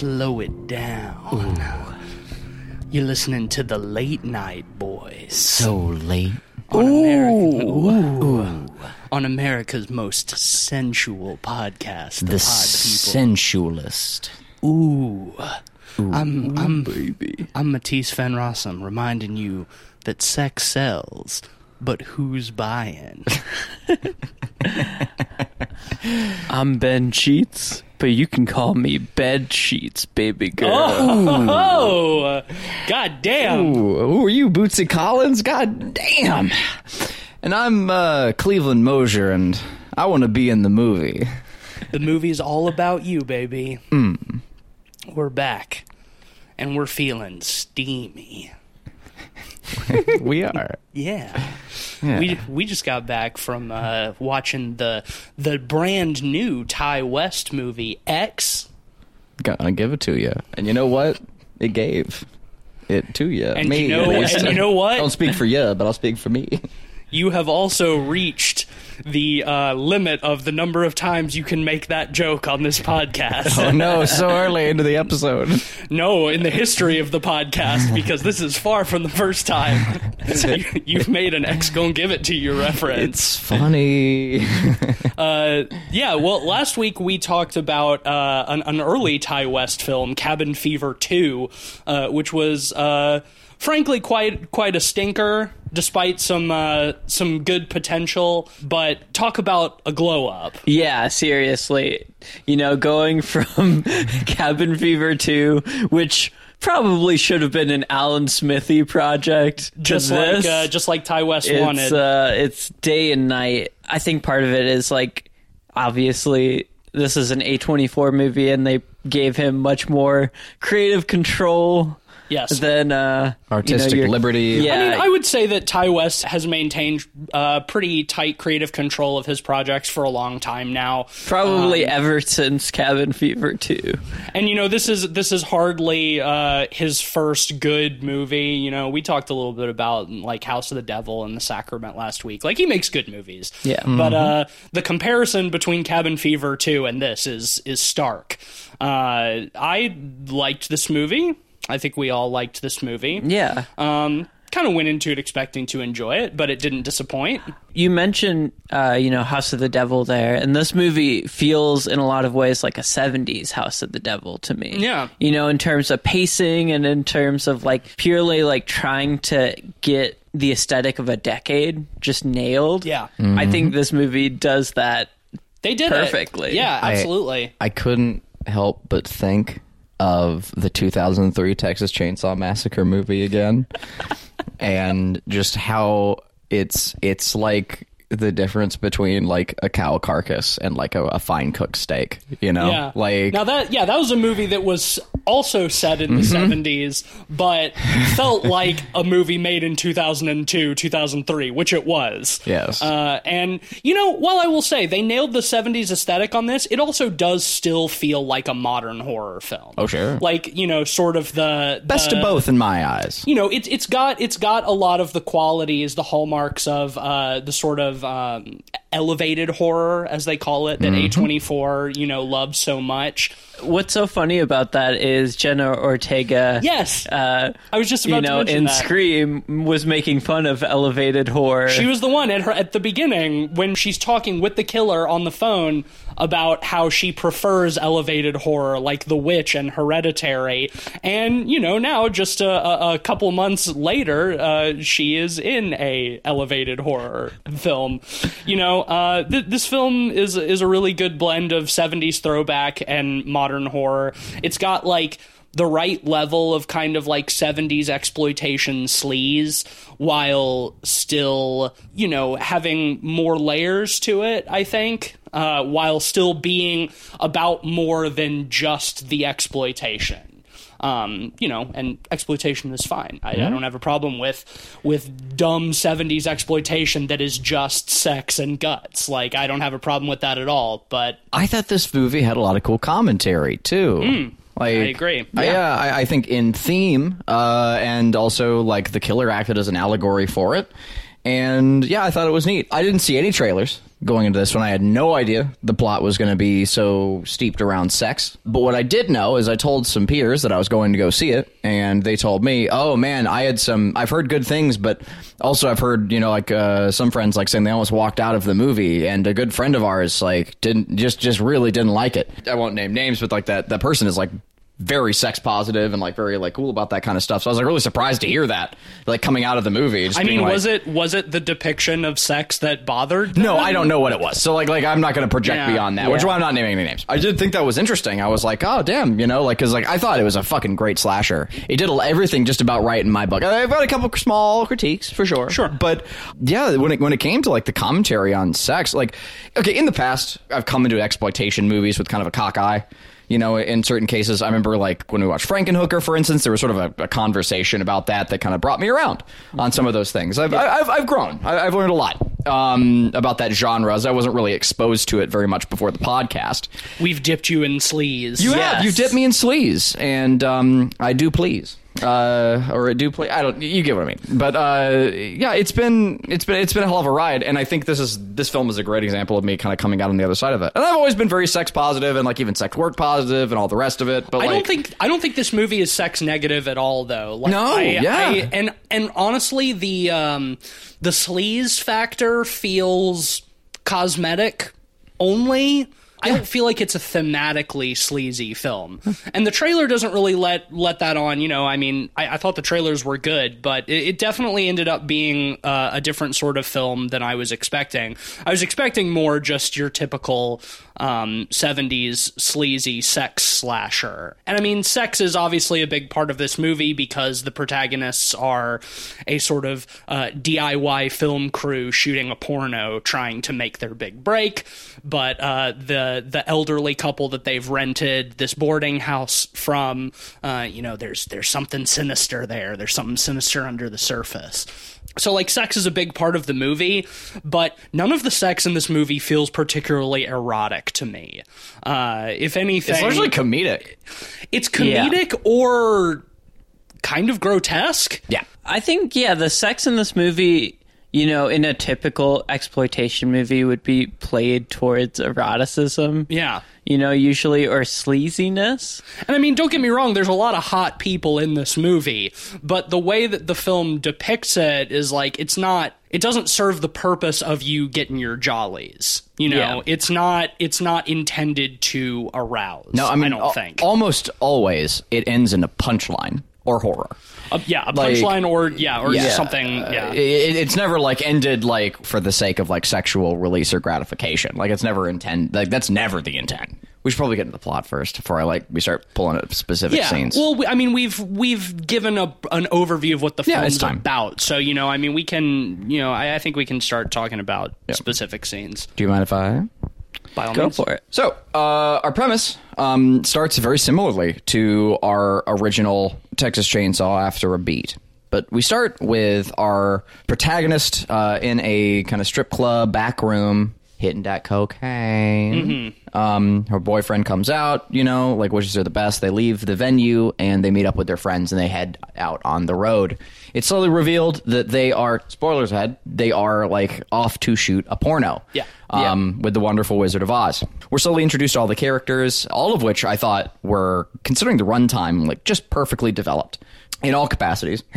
slow it down. You're listening to the late night boys So late. on, America- Ooh. on America's most sensual podcast, the, The Pod sensualist. People. Ooh. I'm I'm baby. I'm Matisse Fenrossum, reminding you that sex sells, but who's buying? I'm Ben Sheets, but you can call me Bed Sheets, baby girl. oh, god damn! Ooh, who are you, Bootsy Collins? God damn. And I'm uh, Cleveland Mosier, and I want to be in the movie. The movie's all about you, baby. We're back, and we're feeling steamy. we are. Yeah. Yeah. We we just got back from uh, watching the the brand new Ti West movie X, Gonna give it to you. And you know what? It gave it to you. And me, you know- and you know what? Don't speak for you, but I'll speak for me. You have also reached the uh, limit of the number of times you can make that joke on this podcast. oh no, so early into the episode. No, in the history of the podcast, because this is far from the first time you, you've made an X gon' give it to you reference. It's funny. Uh, yeah, well, last week we talked about uh, an, an early Ti West film, Cabin Fever 2, uh, which was uh, frankly quite quite a stinker, despite some uh, some good potential. But talk about a glow up. Yeah, seriously. You know, going from Cabin Fever 2, which probably should have been an Alan Smithee project, Just like uh, just like Ti West it's wanted. uh it's day and night. I think part of it is like obviously this is an A24 movie and they gave him much more creative control yes. than uh Artistic you know, your- liberty. Yeah. I mean, I would say that Ti West has maintained uh, pretty tight creative control of his projects for a long time now. probably Um, ever since Cabin Fever 2. And you know, this is this is hardly uh, his first good movie. You know, we talked a little bit about like House of the Devil and The Sacrament last week. Like he makes good movies. Yeah. But uh, the comparison between Cabin Fever 2 and this is is stark. Uh, I liked this movie. I think we all liked this movie. Yeah. Um, kind of went into it expecting to enjoy it, but it didn't disappoint. you mentioned uh, you know house of the devil there and this movie feels in a lot of ways like a 70s house of the devil to me Yeah. you know in terms of pacing and in terms of like purely like trying to get the aesthetic of a decade just nailed Yeah. i think this movie does that They did Perfectly. It. Yeah, I- absolutely. I couldn't help but think of the 2003 Texas Chainsaw Massacre movie again, and just how it's it's like the difference between like a cow carcass and like a, a fine cooked steak. You know, yeah. like now that yeah, that was a movie that was also set in the Mm-hmm. 70s, but felt like a movie made in 2002, 2003, which it was. Yes. Uh, and you know, while I will say they nailed the 70s aesthetic on this, it also does still feel like a modern horror film. Oh, sure. Like you know, sort of the best the- of both in my eyes. you know, it's it's got it's got a lot of the qualities, the hallmarks of uh, the sort of um, elevated horror, as they call it, that A twenty four you know loves so much. What's so funny about that is jenna ortega Yes, uh, I was just about you know in that. scream was making fun of elevated horror She was the one at her at the beginning when she's talking with the killer on the phone about how she prefers elevated horror like The Witch and Hereditary, and you know now just a, a, a couple months later, uh, she is in a elevated horror film. You know, uh, th- this film is is a really good blend of '70s throwback and modern horror. It's got like the right level of kind of like 70s exploitation sleaze while still, you know, having more layers to it, I think, uh, while still being about more than just the exploitation. Um, you know, and exploitation is fine. I, I don't have a problem with with dumb '70s exploitation that is just sex and guts. Like, I don't have a problem with that at all. But I thought this movie had a lot of cool commentary too. Like, Hmm. I agree. I- Yeah, I, I think in theme, uh, and also like the killer acted as an allegory for it. And yeah, I thought it was neat. I didn't see any trailers going into this one. I had no idea the plot was going to be so steeped around sex. But what I did know is I told some peers that I was going to go see it, and they told me, "Oh man, I had some. I've heard good things, but also I've heard you know like uh, some friends like saying they almost walked out of the movie, and a good friend of ours like didn't just just really didn't like it. I won't name names, but like that that person is like." Very sex positive and like very like cool about that kind of stuff. So I was like really surprised to hear that like coming out of the movie. just I mean, like- was it was it the depiction of sex that bothered? no. I don't know what it was. So like, like I'm not going to project Yeah. beyond that, which is why I'm not naming any names. I did think that was interesting. I was like, oh damn, you know, like because like I thought it was a fucking great slasher. It did everything just about right in my book. I've got a couple small critiques for sure, Sure. but yeah, when it when it came to like the commentary on sex, like okay, in the past I've come into exploitation movies with kind of a cock eye. You know, in certain cases, I remember like when we watched Frankenhooker, for instance, there was sort of a, a conversation about that that kind of brought me around on some of those things. I've, I've, I've grown. I've learned a lot um, about that genre as I wasn't really exposed to it very much before the podcast. We've dipped you in sleaze. You have. Yes. You dipped me in sleaze, and um, I do please. Uh, or I do play. I don't. You get what I mean. But uh, yeah, it's been it's been it's been a hell of a ride, and I think this is this film is a great example of me kind of coming out on the other side of it. And I've always been very sex positive and like even sex work positive and all the rest of it. But I like, don't think I don't think this movie is sex negative at all, though. Like, No, I, yeah. I- and and honestly, the um, the sleaze factor feels cosmetic only. I don't feel like it's a thematically sleazy film, and the trailer doesn't really let let that on. You know, I mean, I, I thought the trailers were good, but it, it definitely ended up being uh, a different sort of film than I was expecting. I was expecting more just your typical um, 70s sleazy sex slasher. And I mean, sex is obviously a big part of this movie because the protagonists are a sort of uh, DIY film crew shooting a porno trying to make their big break. But uh, the the elderly couple that they've rented this boarding house from, uh, you know, there's there's something sinister there. There's something sinister under the surface. So, like, sex is a big part of the movie, but none of the sex in this movie feels particularly erotic to me. Uh, if anything, it's largely comedic. it's comedic or kind of grotesque. Yeah. I think yeah, the sex in this movie, you know, in a typical exploitation movie would be played towards eroticism. Yeah. You know, usually or sleaziness. And I mean, don't get me wrong, there's a lot of hot people in this movie, but the way that the film depicts it is like, it's not, it doesn't serve the purpose of you getting your jollies. You know, Yeah. it's not, it's not intended to arouse. No, I mean, I don't al- think. almost always it ends in a punchline or horror. Uh, yeah, a like- punchline or, yeah, or Yeah. something. Yeah. It, it's never like ended like for the sake of like sexual release or gratification. Like it's never intent. Like that's never the intent. We should probably get into the plot first before I like we start pulling up specific yeah. scenes. Well, we, I mean, we've we've given a, an overview of what the Yeah, film's about, so you know, I mean, we can, you know, I, I think we can start talking about specific scenes. Do you mind if I? By all Go means. for it. So, uh, our premise um, starts very similarly to our original Texas Chainsaw after a beat. But we start with our protagonist uh, in a kind of strip club back room hitting that cocaine. Um, her boyfriend comes out, you know, like wishes her the best. They leave the venue and they meet up with their friends and they head out on the road. It's slowly revealed that they are, spoilers ahead, they are like off to shoot a porno Yeah. um, with the wonderful Wizard of Oz. We're slowly introduced to all the characters, all of which I thought were, considering the runtime, like just perfectly developed in all capacities.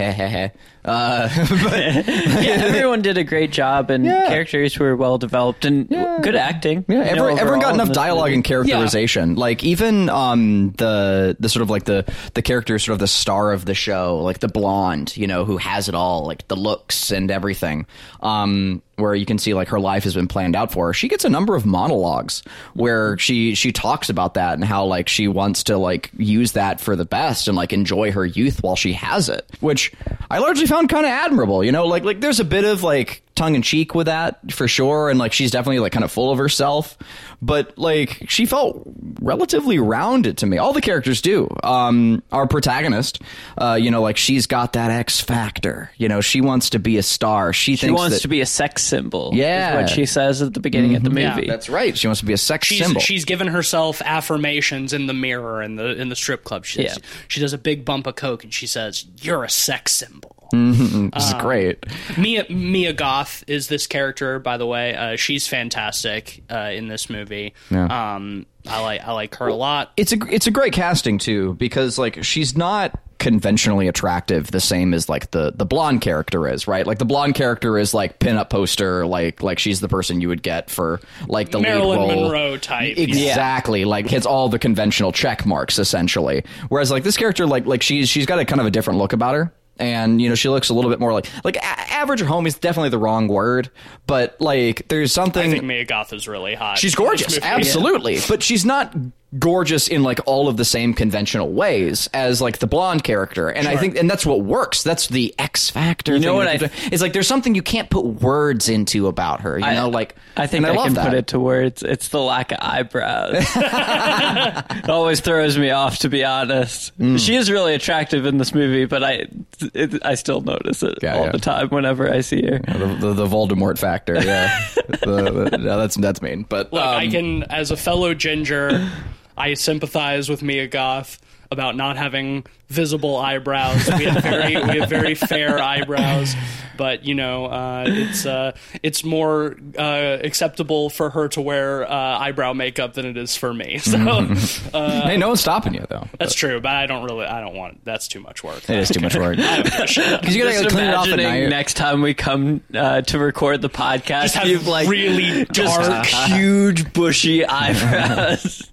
Uh, but Yeah, everyone did a great job, and Yeah. characters were well developed and Yeah. good acting. Yeah, know, everyone, everyone got enough dialogue movie. and characterization. Like even um, the the sort of like the the character, sort of the star of the show, like the blonde, you know, who has it all, like the looks and everything. Um, where you can see like her life has been planned out for her. She gets a number of monologues where she she talks about that and how like she wants to like use that for the best and like enjoy her youth while she has it, which I largely found kind of admirable. You know, like like there's a bit of like tongue in cheek with that for sure, and like she's definitely like kind of full of herself, but like she felt relatively rounded to me. All the characters do. Um, our protagonist, uh, you know, like she's got that X factor. You know, she wants to be a star. She, She thinks wants that, to be a sex symbol. Yeah. is what she says at the beginning of the Yeah. movie. That's right. She wants to be a sex She's symbol. she's given herself affirmations in the mirror in the in the strip club. She Yeah. she does a big bump of coke and she says, "You're a sex symbol." This is great. Mia Mia Goth is this character, by the way. Uh, she's fantastic uh, in this movie. Yeah. Um, I like I like her a lot. It's a it's a great casting too because like she's not conventionally attractive the same as like the the blonde character is right like the blonde character is like pinup poster like like she's the person you would get for like the Marilyn lead role Monroe type. exactly like hits all the conventional check marks essentially whereas like this character like like she's she's got a kind of a different look about her and you know she looks a little bit more like like a- average or home is definitely the wrong word but like there's something I think Mia Goth is really hot. She's gorgeous, absolutely, but she's not gorgeous in like all of the same conventional ways as like the blonde character. And I think and that's what works. That's the X factor. You know what I- It's like there's something you can't put words into about her. You know, like I think and I, I, can that. put it to words. It's the lack of eyebrows. it always throws me off, to be honest. Mm. She is really attractive in this movie, but I, it, I still notice it Yeah, all yeah. the time whenever I see her. the, the, the Voldemort factor. Yeah, the, the, no, that's that's mean. But Look, I um, can, as a fellow ginger, I sympathize with Mia Goth about not having visible eyebrows. We have very, we have very fair eyebrows, but you know, uh, it's uh, it's more uh, acceptable for her to wear uh, eyebrow makeup than it is for me. So hey, no one's stopping you though. that's true, but I don't really, I don't want. That's too much work. It is too much work because you gotta Just like, clean it off at night. next time we come uh, to record the podcast, Just have you've like really just dark. huge bushy eyebrows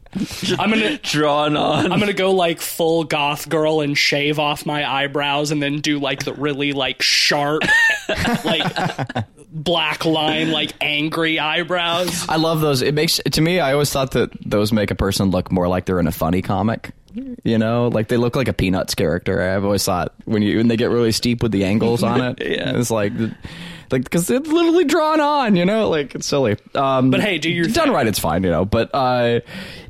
I'm gonna. drawn on. I'm gonna go like full goth girl and shave off my eyebrows and then do like the really like sharp, like black line, like angry eyebrows. I love those. It makes to me. I always thought that those make a person look more like they're in a funny comic. You know, like they look like a Peanuts character. I've always thought when you when they get really steep with the angles on it, Yeah. it's like. Like, because it's literally drawn on, you know, like it's silly. Um, But hey, do your done thing. right, it's fine, you know. But uh,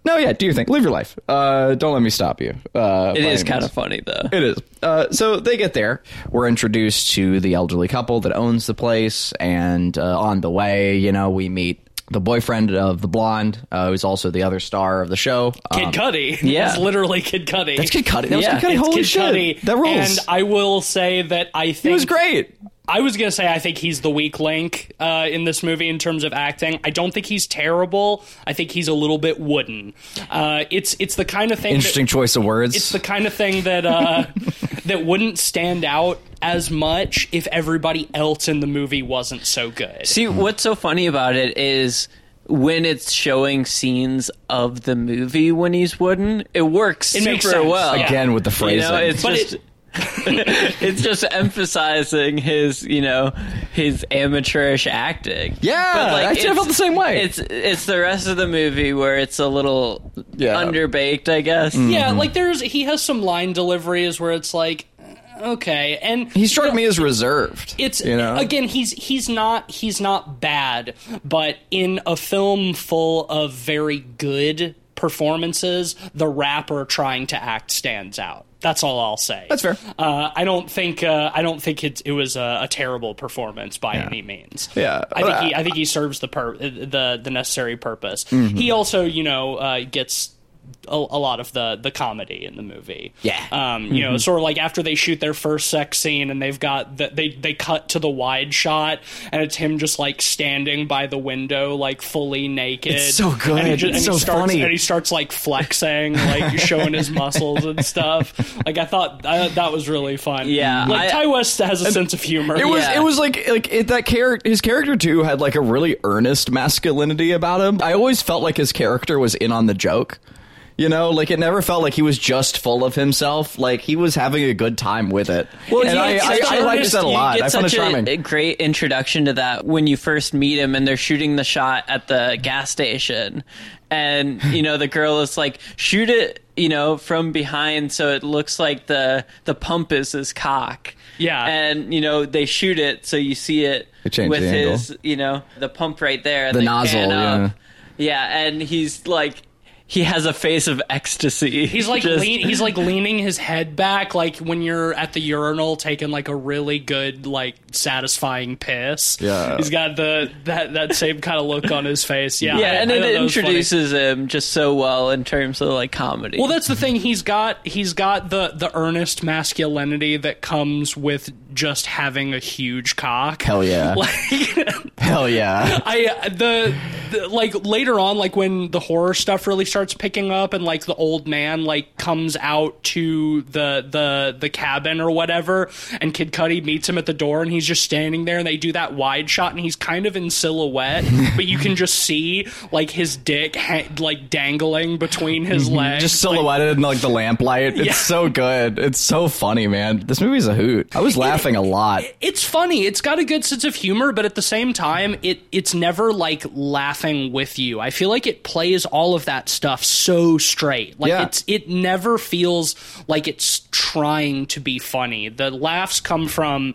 no, yeah, do your thing, live your life. Uh, don't let me stop you. Uh, it is kind of funny though. It is. Uh, so they get there. We're introduced to the elderly couple that owns the place, and uh, on the way, you know, we meet the boyfriend of the blonde, uh, who's also the other star of the show. Kid Um, Cudi. yeah. It's literally Kid Cudi. that's Kid Cudi. That was Yeah, Kid Cudi. Holy Kid shit, Cudi. that rules. And I will say that I think he was great. I was gonna say I think he's the weak link uh, in this movie in terms of acting. I don't think he's terrible. I think he's a little bit wooden. Uh, it's it's the kind of thing. Interesting That, choice of words. it's the kind of thing that uh, that wouldn't stand out as much if everybody else in the movie wasn't so good. See, what's so funny about it is when it's showing scenes of the movie when he's wooden, it works It super makes sense. well. Again with the You know, it's But just it- it's just emphasizing his, you know, his amateurish acting. Yeah, actually, I it's- felt the same way. It's it's the rest of the movie where it's a little Yeah. underbaked, I guess. Mm-hmm. yeah, like there's he has some line deliveries where it's like okay, and he struck me as reserved. it's you know again he's he's not he's not bad but in a film full of very good performances the rapper trying to act stands out that's all I'll say. That's fair. Uh, I don't think uh, I don't think it, it was a, a terrible performance by any means. Yeah. I think he I think he serves the pur- the the necessary purpose. Mm-hmm. He also you know uh, gets a, a lot of the the comedy in the movie. Yeah. Um, you know, sort of like after they shoot their first sex scene and they've got the, they they cut to the wide shot and it's him just like standing by the window like fully naked. It's so good. And he, just, It's and so he starts, funny. And he starts like flexing, like showing his muscles and stuff. Like I thought that was really fun. Yeah, Like I- Ti West has a sense of humor. It was Yeah. it was like like it, that character his character too had like a really earnest masculinity about him. I always felt like his character was in on the joke. You know, like it never felt like he was just full of himself. Like he was having a good time with it. and you I, get I, such I a- liked that a you lot. get I found it charming. a, a great introduction to that when you first meet him and they're shooting the shot at the gas station, and you know the girl is like, shoot it, you know, from behind so it looks like the the pump is his cock. Yeah. and you know they shoot it so you see it They with the angle. his, you know, the pump right there. The they nozzle, yeah. Yeah, and he's like, he has a face of ecstasy. He's like Just- lean, he's like leaning his head back, like when you're at the urinal taking like a really good, like satisfying piss. Yeah. he's got the that that same kind of look on his face. Yeah, yeah, I- and I it thought funny. introduces him just so well in terms of like comedy. Well, that's the thing. He's got he's got the the earnest masculinity that comes with just having a huge cock. Hell yeah. Like, Hell yeah. I the, the like later on, like when the horror stuff really starts picking up, and like the old man like comes out to the the the cabin or whatever, and Kid Cudi meets him at the door, and he's just standing there, and they do that wide shot, and he's kind of in silhouette, but you can just see like his dick ha- like dangling between his mm-hmm. legs, Just like, silhouetted in like the lamplight. It's Yeah. so good. It's so funny, man. This movie's a hoot. I was laughing a lot. it's funny. It's got a good sense of humor, but at the same time, it it's never like laughing with you. I feel like it plays all of that stuff so straight. Like Yeah. it's it never feels like it's trying to be funny. The laughs come from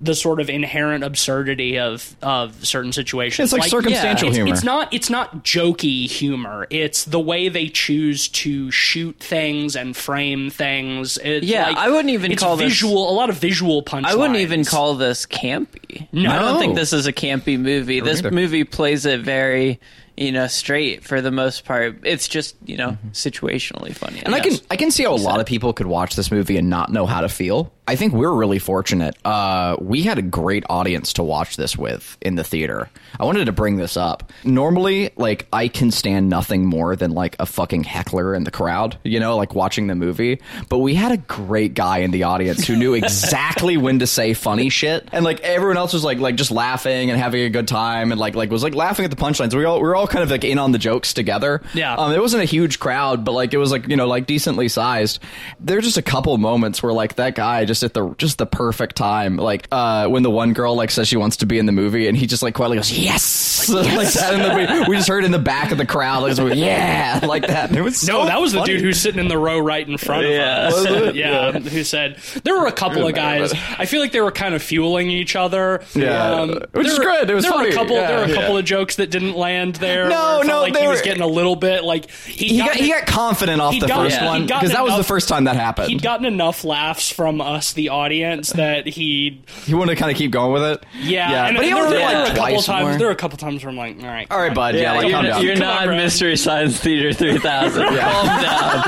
the sort of inherent absurdity of of certain situations. It's like circumstantial it's, humor. It's not it's not jokey humor. It's the way they choose to shoot things and frame things. It's Yeah, like- I wouldn't even it's call this- visual. A lot of visual punch. I wouldn't even call this campy. No, I don't think this is a campy movie. This movie plays it very, you know, straight for the most part. It's just, you know, mm-hmm. situationally funny. And I can I can see how a lot of people could watch this movie and not know how to feel. I think we're really fortunate. Uh, we had a great audience to watch this with in the theater. I wanted to bring this up. Normally, like I can stand nothing more than like a fucking heckler in the crowd, you know, like watching the movie. But we had a great guy in the audience who knew exactly when to say funny shit, and like everyone else was like like just laughing and having a good time, and like like was like laughing at the punchlines. We all we were all kind of like in on the jokes together. Yeah. Um, it wasn't a huge crowd, but like it was like you know like decently sized. There's just a couple moments where like that guy just at the just the perfect time, like uh, when the one girl like says she wants to be in the movie, and he just like quietly goes yes, like that. And then we, we just heard in the back of the crowd like so, yeah, like that. And it was No, so that was the funny. dude who's sitting in the row right in front Yeah. of us. Was it? yeah, who said there were a couple of guys. I feel like they were kind of fueling each other. Yeah. Which is there- good. It was there Were a couple, there were a couple Yeah. of jokes that didn't land there. No, where it felt no, like they he was getting a little bit like he, He got, he got confident off the gotten- first he'd one because that was the first time that happened. He'd gotten enough laughs from us, the audience, that he he wanted to kind of keep going with it. yeah. yeah. And, but he and there, only were, did there were like a couple times. more. There were a couple times where I'm like, all right, All right, bud. Yeah, like you're, calm down. you're Come on, not. Mystery Science Theater 3000. Calm down.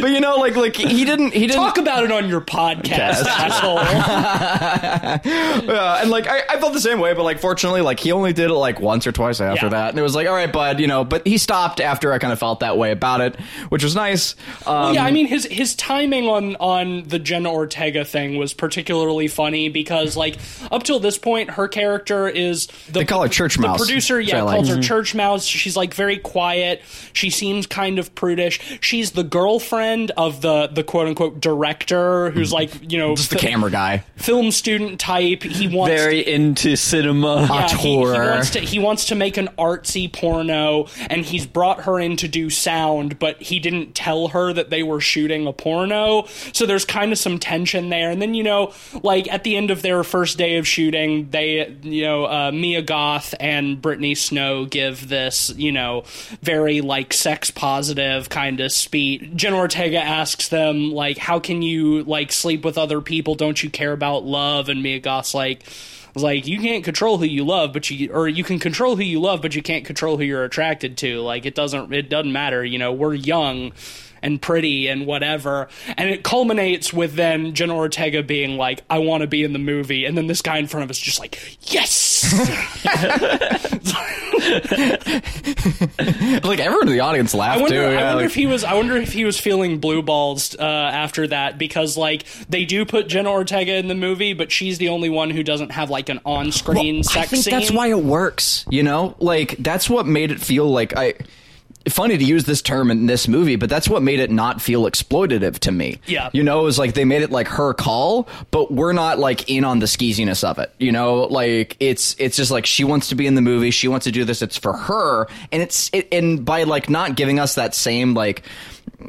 but you know, like like he didn't he didn't Talk about it on your podcast, asshole. Yeah, and like I, I felt the same way, but like fortunately, like he only did it like once or twice after Yeah. that, and it was like, all right, bud, you know. But he stopped after I kind of felt that way about it, which was nice. Um, yeah, I mean his his timing on on the Jenna Ortega thing was particularly funny because like up till this point her character is the They call her Church the Mouse, producer yeah I like. calls her Mhm. church mouse she's like very quiet she seems kind of prudish she's the girlfriend of the the quote unquote director who's like you know just the fi- camera guy. film student type he wants Very into cinema. yeah, he, he wants to he wants to make an artsy porno, and he's brought her in to do sound, but he didn't tell her that they were shooting a porno. So there's kind of some tension there. And then you know, like at the end of their first day of shooting, they you know uh, Mia Goth and Brittany Snow give this you know very like sex positive kind of speech. Jen Ortega asks them like, "How can you like sleep with other people? Don't you care about love?" And Mia Goth's like like you can't control who you love but you or you can control who you love but you can't control who you're attracted to like it doesn't it doesn't matter you know we're young and pretty and whatever and it culminates with then Jenna Ortega being like I want to be in the movie and then this guy in front of us just like yes Like everyone in the audience laughed I wonder, too. I Yeah, wonder like- if he was. I wonder if he was feeling blue balls uh, after that because, like, they do put Jenna Ortega in the movie, but she's the only one who doesn't have like an on-screen Well, sex I think scene. that's why it works. You know, like that's what made it feel like I. Funny to use this term in this movie, but that's what made it not feel exploitative to me. Yeah. you know, it was like they made it like her call, but we're not like in on the skeeziness of it. You know, like it's it's just like she wants to be in the movie, she wants to do this. It's for her, and it's it, and by like not giving us that same like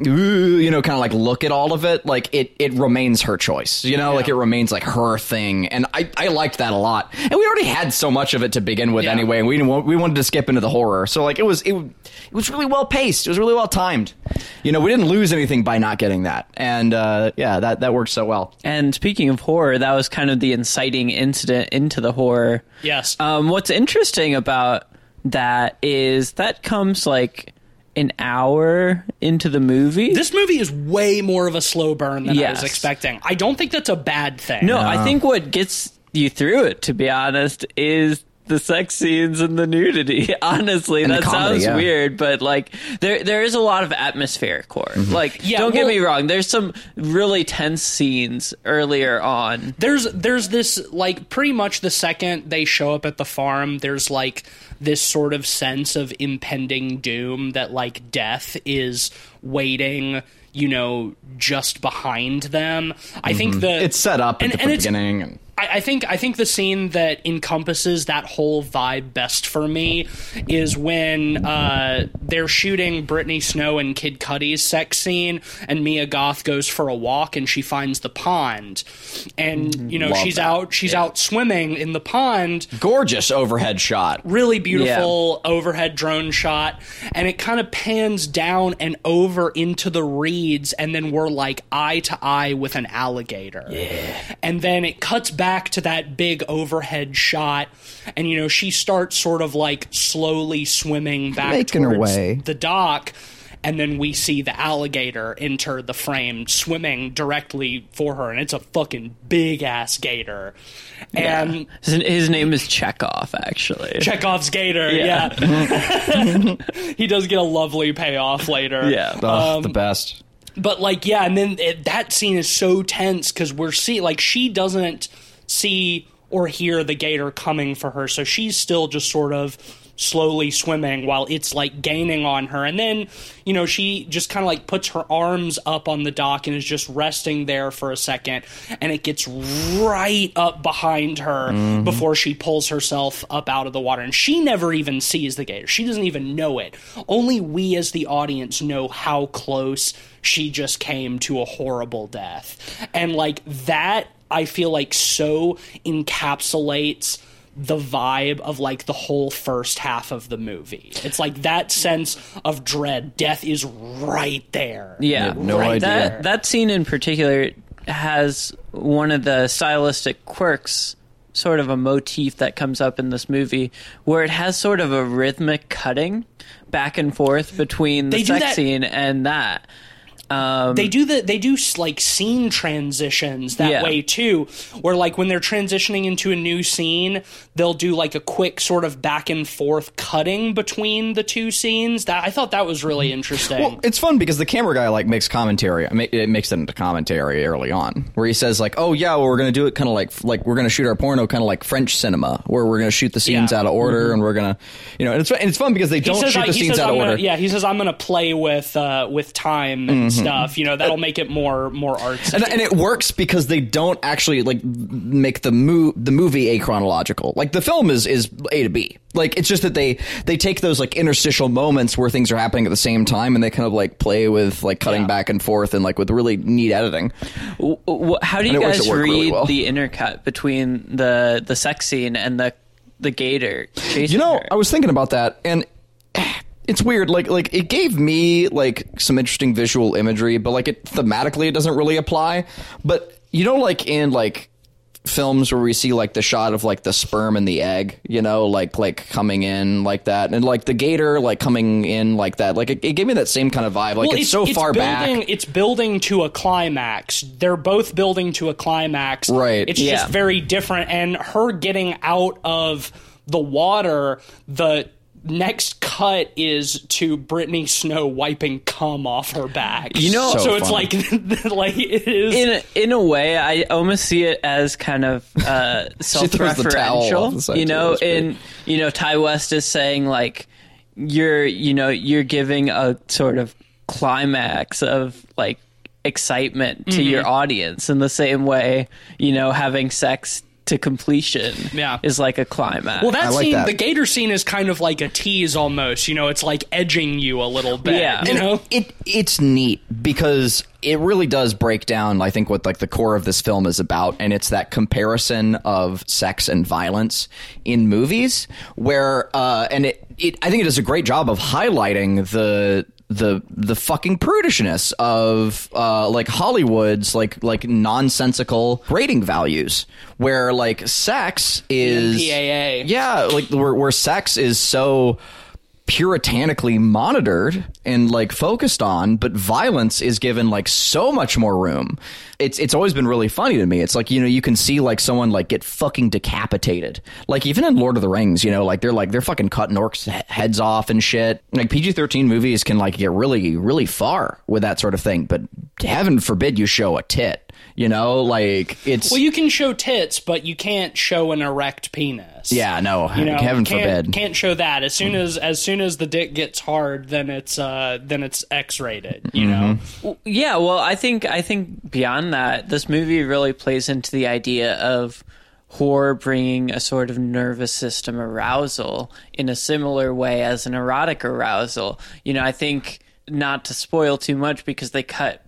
you know, kind of like look at all of it, like it it remains her choice. You know, like it remains like her thing, and I I liked that a lot. And we already had so much of it to begin with Yeah. anyway, and we we wanted to skip into the horror, so like it was it it was really well paced. It was really well timed. You know, we didn't lose anything by not getting that, and uh, yeah, that that worked so well. And speaking of horror, that was kind of the inciting incident into the horror. Yes. Um, what's interesting about that is that comes like an hour into the movie. this movie is way more of a slow burn than I was expecting. I don't think that's a bad thing. no, I think what gets you through it, to be honest, is the sex scenes and the nudity. Honestly, And that comedy, sounds yeah. weird, but like there there is a lot of atmospheric horror. Mm-hmm. Like Yeah, don't get me wrong, there's some really tense scenes earlier on. there's there's this like pretty much the second they show up at the farm there's like this sort of sense of impending doom that like death is waiting you know just behind them. I think the It's set up at and- the and beginning. And, I, think I think the scene that encompasses that whole vibe best for me is when uh, they're shooting Brittany Snow and Kid Cudi's sex scene, and Mia Goth goes for a walk and she finds the pond, and you know Love she's that. out she's out swimming in the pond, gorgeous overhead shot. really beautiful overhead drone shot. And it kind of pans down and over into the reeds and then we're like eye to eye with an alligator yeah. and then it cuts back to that big overhead shot and you know she starts sort of like slowly swimming back Making her towards way. the dock and then we see the alligator enter the frame swimming directly for her and it's a fucking big ass gator and His, his name is Chekhov, actually. Chekhov's gator. Yeah, he does get a lovely payoff later. Yeah. Oh, the best. But like, yeah, and then it, that scene is so tense because we're see like she doesn't see or hear the gator coming for her, so she's still just sort of slowly swimming while it's like gaining on her. And then you know she just kind of like puts her arms up on the dock and is just resting there for a second. And it gets right up behind her mm-hmm. before she pulls herself up out of the water. And she never even sees the gator. She doesn't even know it. Only we as the audience know how close she just came to a horrible death. And like that i feel like so encapsulates the vibe of like the whole first half of the movie. It's like that sense of dread. Death is right there. Yeah, no right idea. That that scene in particular has one of the stylistic quirks, sort of a motif that comes up in this movie, where it has sort of a rhythmic cutting back and forth between the They sex that- scene and that. Um, they do the they do like scene transitions that Yeah. way too where like when they're transitioning into a new scene they'll do like a quick sort of back and forth cutting between the two scenes that i thought that was really interesting Well, it's fun because the camera guy like makes commentary. It makes it into commentary early on, where he says like, "Oh yeah, well, we're gonna do it kind of like like we're gonna shoot our porno kind of like French cinema, where we're gonna shoot the scenes Yeah. out of order, and we're gonna, you know, and it's and it's fun because they he don't says, shoot I- the scenes says out of I'm order. gonna, yeah he says i'm gonna play with uh with time and Mm-hmm. stuff you know that'll make it more more artsy And, and it works because they don't actually like make the mo- the movie a chronological. Like the film is is A to B. Like it's just that they they take those like interstitial moments where things are happening at the same time and they kind of like play with like cutting Yeah. back and forth and like with really neat editing. w- w- how do you And works guys read really well. the intercut between the the sex scene and the the gator chasing You know, her? I was thinking about that, and it's weird. Like, like it gave me like some interesting visual imagery, but like it thematically, it doesn't really apply. But you know, like in like films where we see like the shot of like the sperm and the egg, you know, like like coming in like that, and like the gator like coming in like that. Like it, it gave me that same kind of vibe. Like Well, it's, so far building, back. It's building to a climax. They're both building to a climax. Right. It's Yeah. just very different. And her getting out of the water, the next cut is to Brittany Snow wiping cum off her back. You know- so, So it's like like it is. in a, in a way, I almost see it as kind of uh, throws the towel off the self-referential. You know, in you know, Ti West is saying like you're you know you're giving a sort of climax of like excitement to Mm-hmm. your audience in the same way you know having sex to completion Yeah. is like a climax. Well, that I like scene, that. the gator scene, is kind of like a tease almost. You know, it's like edging you a little bit. Yeah. you And know. it it's neat because it really does break down i think what like the core of this film is about and it's that comparison of sex and violence in movies where uh and it, it i think it does a great job of highlighting the the the fucking prudishness of uh like Hollywood's like like nonsensical rating values where like sex is MPAA. yeah like where, where sex is so puritanically monitored and like focused on, but violence is given like so much more room. It's it's always been really funny to me. It's like you know you can see like someone like get fucking decapitated. Like even in Lord of the Rings, you know, like they're like they're fucking cutting orcs heads off and shit. Like PG thirteen movies can like get really really far with that sort of thing, but heaven forbid you show a tit. You know, like it's Well, you can show tits, but you can't show an erect penis. yeah no You know, heaven can't, forbid. Can't show that. As soon as as soon as the dick gets hard, then it's uh then it's X rated. You Mm-hmm. know. Yeah, well, I think I think beyond that, this movie really plays into the idea of horror bringing a sort of nervous system arousal in a similar way as an erotic arousal. You know, I think not to spoil too much because they cut.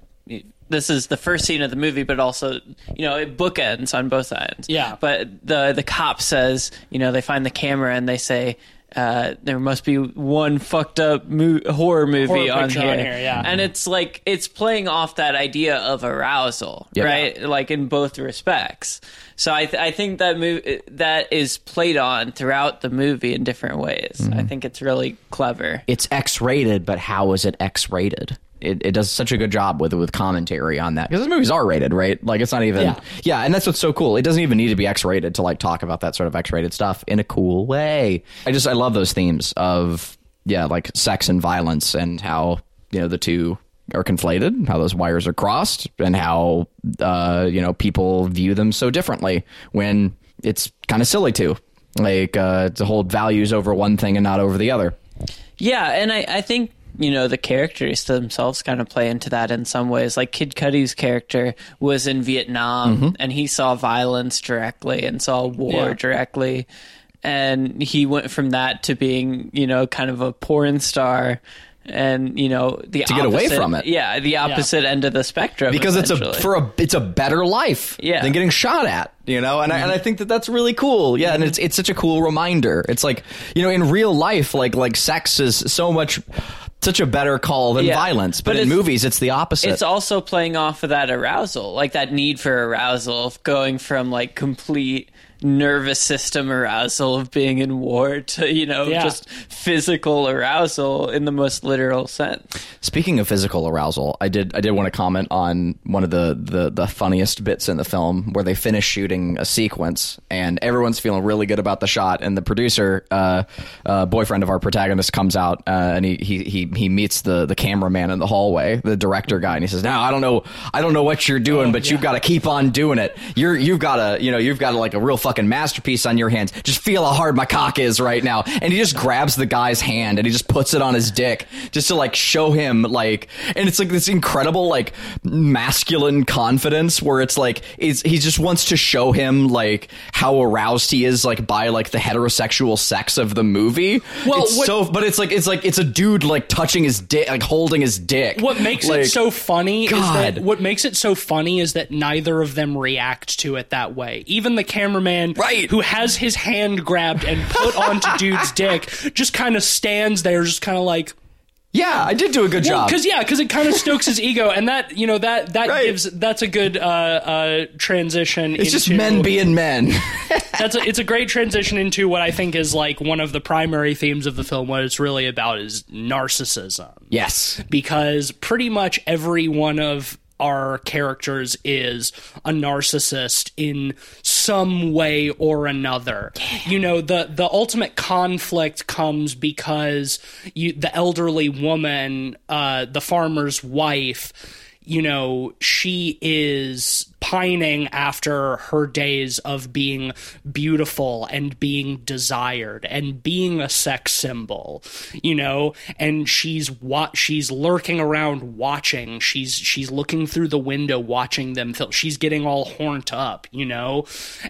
This is the first scene of the movie, but also, you know, it bookends on both ends. Yeah. But the the cop says, you know, they find the camera and they say. Uh, there must be one fucked up mo- horror movie Horror on here, on here, yeah. and it's like it's playing off that idea of arousal, Yeah. right? Like in both respects. So I, th- I think that mov- that is played on throughout the movie in different ways. Mm-hmm. I think it's really clever. it's X rated, but how is it X rated? It, it does such a good job with with commentary on that because this movie's R rated, right? Like it's not even Yeah. yeah. and that's what's so cool. It doesn't even need to be X rated to like talk about that sort of X rated stuff in a cool way. I just I love those themes of yeah, like sex and violence and how you know the two are conflated, how those wires are crossed, and how uh, you know people view them so differently when it's kind of silly to like uh, to hold values over one thing and not over the other. Yeah, and I, I think you know the characters themselves kind of play into that in some ways. Like Kid Cudi's character was in Vietnam, mm-hmm. and he saw violence directly and saw war Yeah. directly, and he went from that to being you know kind of a porn star. And you know the To get away from it. yeah, the opposite end of the spectrum because it's a for a it's a better life Yeah. than getting shot at you know and I, and I mm-hmm. think that that's really cool yeah and mm-hmm. it's it's such a cool reminder it's like you know in real life like like sex is so much such a better call than Yeah. violence but, But in movies it's the opposite it's also playing off of that arousal, like that need for arousal, going from like complete nervous system arousal of being in war to you know Yeah. just physical arousal in the most literal sense. Speaking of physical arousal, I did I did want to comment on one of the, the the funniest bits in the film where they finish shooting a sequence and everyone's feeling really good about the shot and the producer, uh, uh, boyfriend of our protagonist, comes out uh, and he, he he he meets the the cameraman in the hallway, the director guy, and he says, "Now I don't know I don't know what you're doing, but you've got to keep on doing it. You're you've got to you know you've got like a real fucking masterpiece on your hands. Just feel how hard my cock is right now." And he just grabs the guy's hand and he just puts it on his dick just to like show him like and it's like this incredible like masculine confidence where it's like it's, he just wants to show him like how aroused he is like by like the heterosexual sex of the movie Well, it's what- so but it's like it's like it's a dude like touching his dick like holding his dick What makes Like, it so funny is God. that what makes it so funny is that neither of them react to it that way. Even the cameraman Right. who has his hand grabbed and put onto dude's dick just kind of stands there just kind of like yeah i did do a good job because yeah, because it kind of stokes his ego, and that you know that that Right. gives that's a good uh, uh, transition. it's just men being men That's a, it's a great transition into what I think is like one of the primary themes of the film. What it's really about is narcissism, yes because pretty much every one of our characters is a narcissist in some way or another. You know, the the ultimate conflict comes because you the elderly woman, uh, the farmer's wife, you know, she is pining after her days of being beautiful and being desired and being a sex symbol, you know, and she's what she's lurking around watching. She's she's looking through the window watching them she's getting all horned up, you know?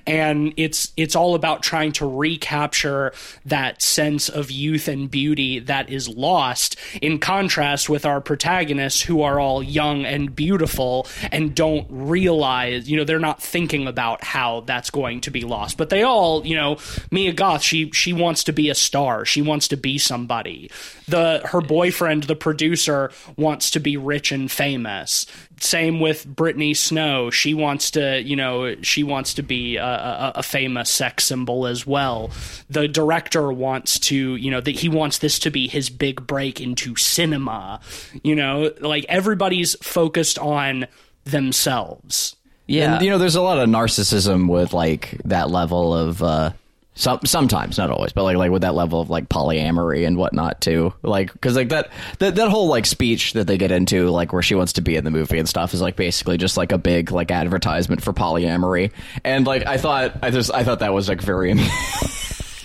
And it's it's all about trying to recapture that sense of youth and beauty that is lost in contrast with our protagonists who are all young and beautiful and don't realize, you know, they're not thinking about how that's going to be lost. But they all, you know, Mia Goth, she she wants to be a star. She wants to be somebody. The her boyfriend, the producer, wants to be rich and famous. Same with Brittany Snow. She wants to, you know, she wants to be a, a, a famous sex symbol as well. The director wants to, you know, that he wants this to be his big break into cinema. You know, like everybody's focused on themselves. Yeah. And you know, there's a lot of narcissism with like that level of uh some sometimes, not always, but like like with that level of like polyamory and whatnot too. Like because like that, that that whole like speech that they get into, like where she wants to be in the movie and stuff, is like basically just like a big like advertisement for polyamory. And like I thought, I just I thought that was like very.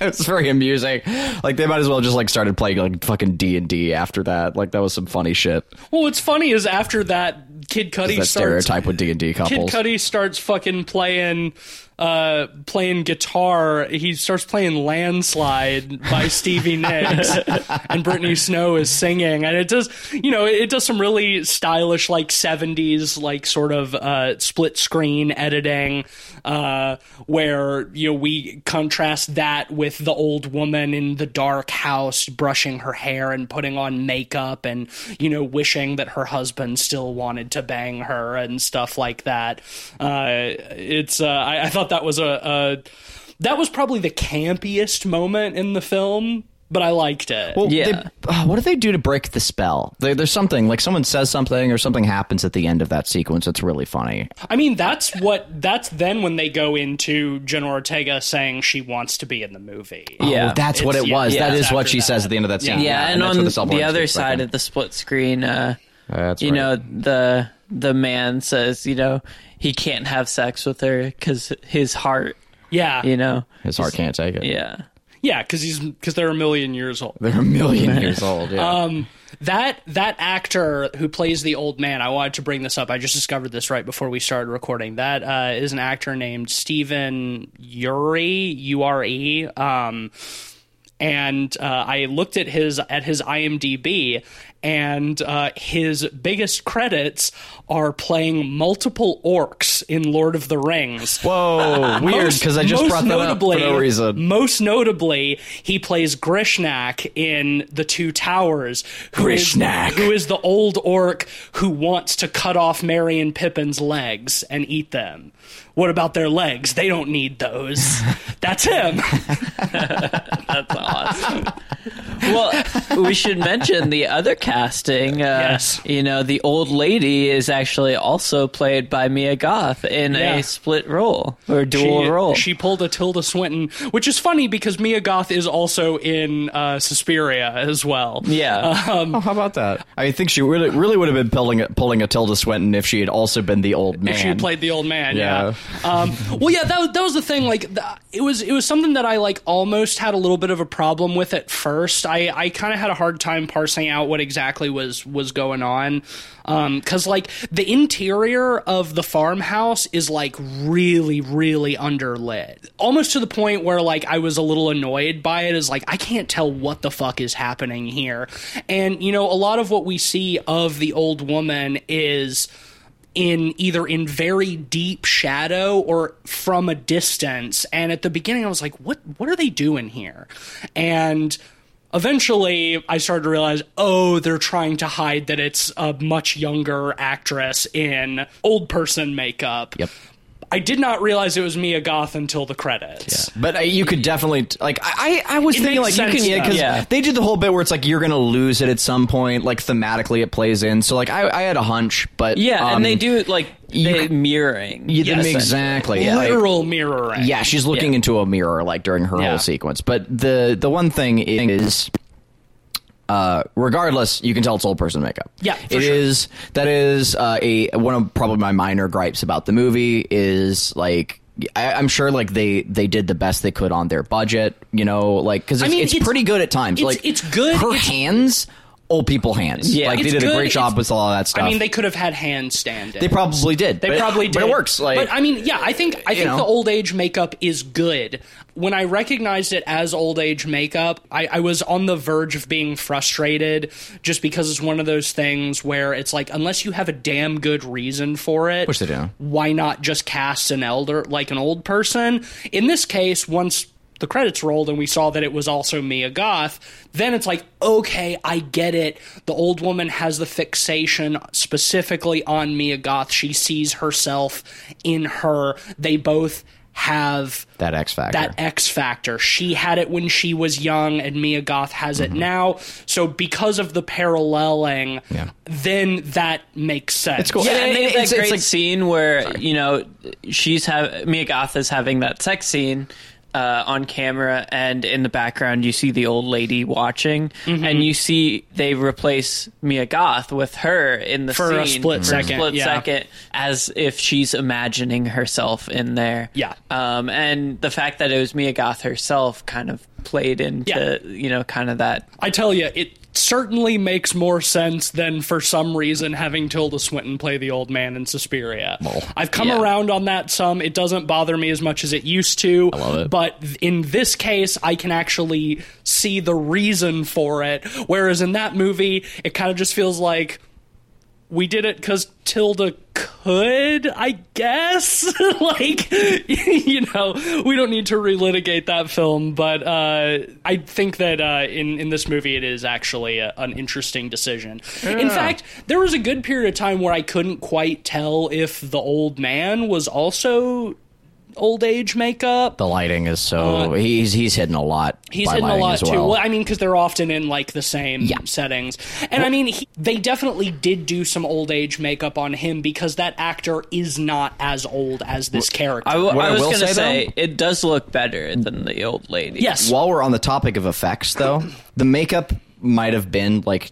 It's very amusing. Like they might as well just like started playing like fucking D and D after that. Like that was some funny shit. Well, what's funny is after that, Kid Cudi That starts stereotype with D and D Kid couples. Cudi starts fucking playing uh playing guitar. He starts playing landslide by stevie nicks and brittany snow is singing. And it does you know it does some really stylish like 70s like sort of uh split screen editing uh where you know we contrast that with the old woman in the dark house brushing her hair and putting on makeup and you know wishing that her husband still wanted to bang her and stuff like that. Uh it's uh I, I thought that was a, a that was probably the campiest moment in the film but I liked it. Well, Yeah. they- uh, what do they do to break the spell? There, there's something like someone says something or something happens at the end of that sequence that's really funny. I mean, that's what that's then when they go into Jenna Ortega saying she wants to be in the movie. Yeah. oh, that's what it was. yeah, that it's is what she that. says at the end of that scene. Yeah. yeah, and, that's on what the, other side breaking. of the split screen, uh, That's you right. know, the the man says, you know, he can't have sex with her because his heart, Yeah, you know, his heart can't take it. yeah. yeah, because he's because they're a million years old. They're a million years old. Yeah. Um, that that actor who plays the old man, I wanted to bring this up. I just discovered this right before we started recording. That uh, is an actor named Stephen Ure, U R E. Um, and uh, I looked at his at his IMDb, and uh, his biggest credits are playing multiple orcs in Lord of the Rings. Whoa, weird because I just brought that up for no reason. Most notably, he plays Grishnákh in The Two Towers. who is- Grishnákh. who is the old orc who wants to cut off Merry and Pippin's legs and eat them. What about their legs? They don't need those. That's him. That's awesome. well, we should mention the other casting. Uh, Yes. You know, the old lady is actually also played by Mia Goth in Yeah. a split role or dual she, role. She pulled a Tilda Swinton, which is funny because Mia Goth is also in uh, Suspiria as well. yeah. oh, how about that? I think she really, really would have been pulling a, pulling a Tilda Swinton if she had also been the old man. If she had played the old man, yeah. Yeah. Um, well, yeah, that, was- that was the thing. Like, th- it was it was something that I like almost had a little bit of a problem with at first. I, I kind of had a hard time parsing out what exactly was was going on, because like the interior of the farmhouse is like really really underlit, almost to the point where like I was a little annoyed by it. Is like I can't tell what the fuck is happening here, and you know a lot of what we see of the old woman is in either in very deep shadow or from a distance. And at the beginning I was like what what are they doing here? And eventually I started to realize oh they're trying to hide that it's a much younger actress in old person makeup. Yep. I did not realize it was Mia Goth until the credits Yeah. But uh, you could definitely like I I I was It thinking like makes you can yeah because Yeah. they did the whole bit where it's like you're gonna lose it at some point like thematically it plays in so like I I had a hunch but yeah, um, and they do it like you they c- mirroring. you Yes. exactly yeah, I- literal mirroring yeah she's looking Yeah. into a mirror like during her Yeah. whole sequence but the the one thing is Uh, regardless, you can tell it's old person makeup. Yeah, it sure. is- That is uh, a one of probably my minor gripes about the movie is like. I, I'm sure, like they they did the best they could on their budget, you know, like because it's, mean, it's, it's- pretty good at times. it's- like it's good, Her it's- hands, old people hands. Yeah. like they did a great job it's- with all that stuff. I mean, they could have had handstand. They probably did. They but- probably did. but it works. Like, but I mean, yeah, I think I think know. the old age makeup is good. When I recognized it as old age makeup, I, I was on the verge of being frustrated, just because it's one of those things where it's like, unless you have a damn good reason for it, Which they do. why not just cast an elder like an old person? In this case, once the credits rolled and we saw that it was also Mia Goth, then it's like, okay, I get it. The old woman has the fixation specifically on Mia Goth. She sees herself in her. They both have that X factor. that X factor. She had it when she was young, and Mia Goth has it now. So because of the paralleling, Mm-hmm. Yeah. then that makes sense. It's cool. Yeah, And and they have it's- that it's great like- scene where you know she's have Mia Goth is having that sex scene uh, on camera, and in the background you see the old lady watching, Mm-hmm. and you see they replace Mia Goth with her in the For a split for second, split yeah. second, as if she's imagining herself in there. Yeah. um, and the fact that it was Mia Goth herself kind of played into Yeah. you know kind of that I tell you, it certainly makes more sense than for some reason having Tilda Swinton play the old man in Suspiria. I've come yeah. around on that some. It doesn't bother me as much as it used to. I love it. But in this case, I can actually see the reason for it. Whereas in that movie, it kind of just feels like we did it because Tilda could, I guess. like, you know, we don't need to relitigate that film, but uh, I think that uh, in in this movie, it is actually a, an interesting decision. In fact, there was a good period of time where I couldn't quite tell if the old man was also old age makeup. the lighting is so uh, he's he's hidden a lot. He's by hidden a lot as too. well. Well, I mean, because they're often in like the same Yeah. settings, and I mean, he, they definitely did do some old age makeup on him because that actor is not as old as this character. I, w- I I was going to say, say, though- it does look better than the old lady. yes, While we're on the topic of effects, though, the makeup might have been like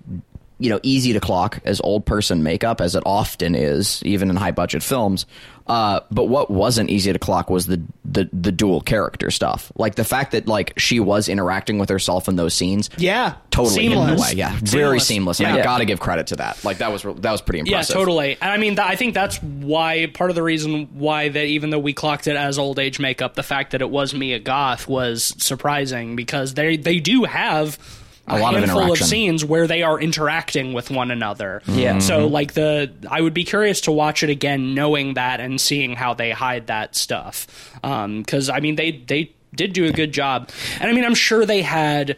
you know easy to clock as old person makeup as it often is, even in high budget films. Uh, but what wasn't easy to clock was the, the the dual character stuff, like the fact that like she was interacting with herself in those scenes. yeah, Totally seamless. away, yeah, very seamless. And I Yeah. got to give credit to that. Like that was that was pretty impressive. Yeah, totally. And I mean, th- I think that's why part of the reason why that even though we clocked it as old age makeup, the fact that it was Mia Goth was surprising because they they do have. A, A lot handful of, interaction. scenes where they are interacting with one another. Yeah. So like the I would be curious to watch it again knowing that and seeing how they hide that stuff. Um cuz I mean they they did do a good job. And I mean I'm sure they had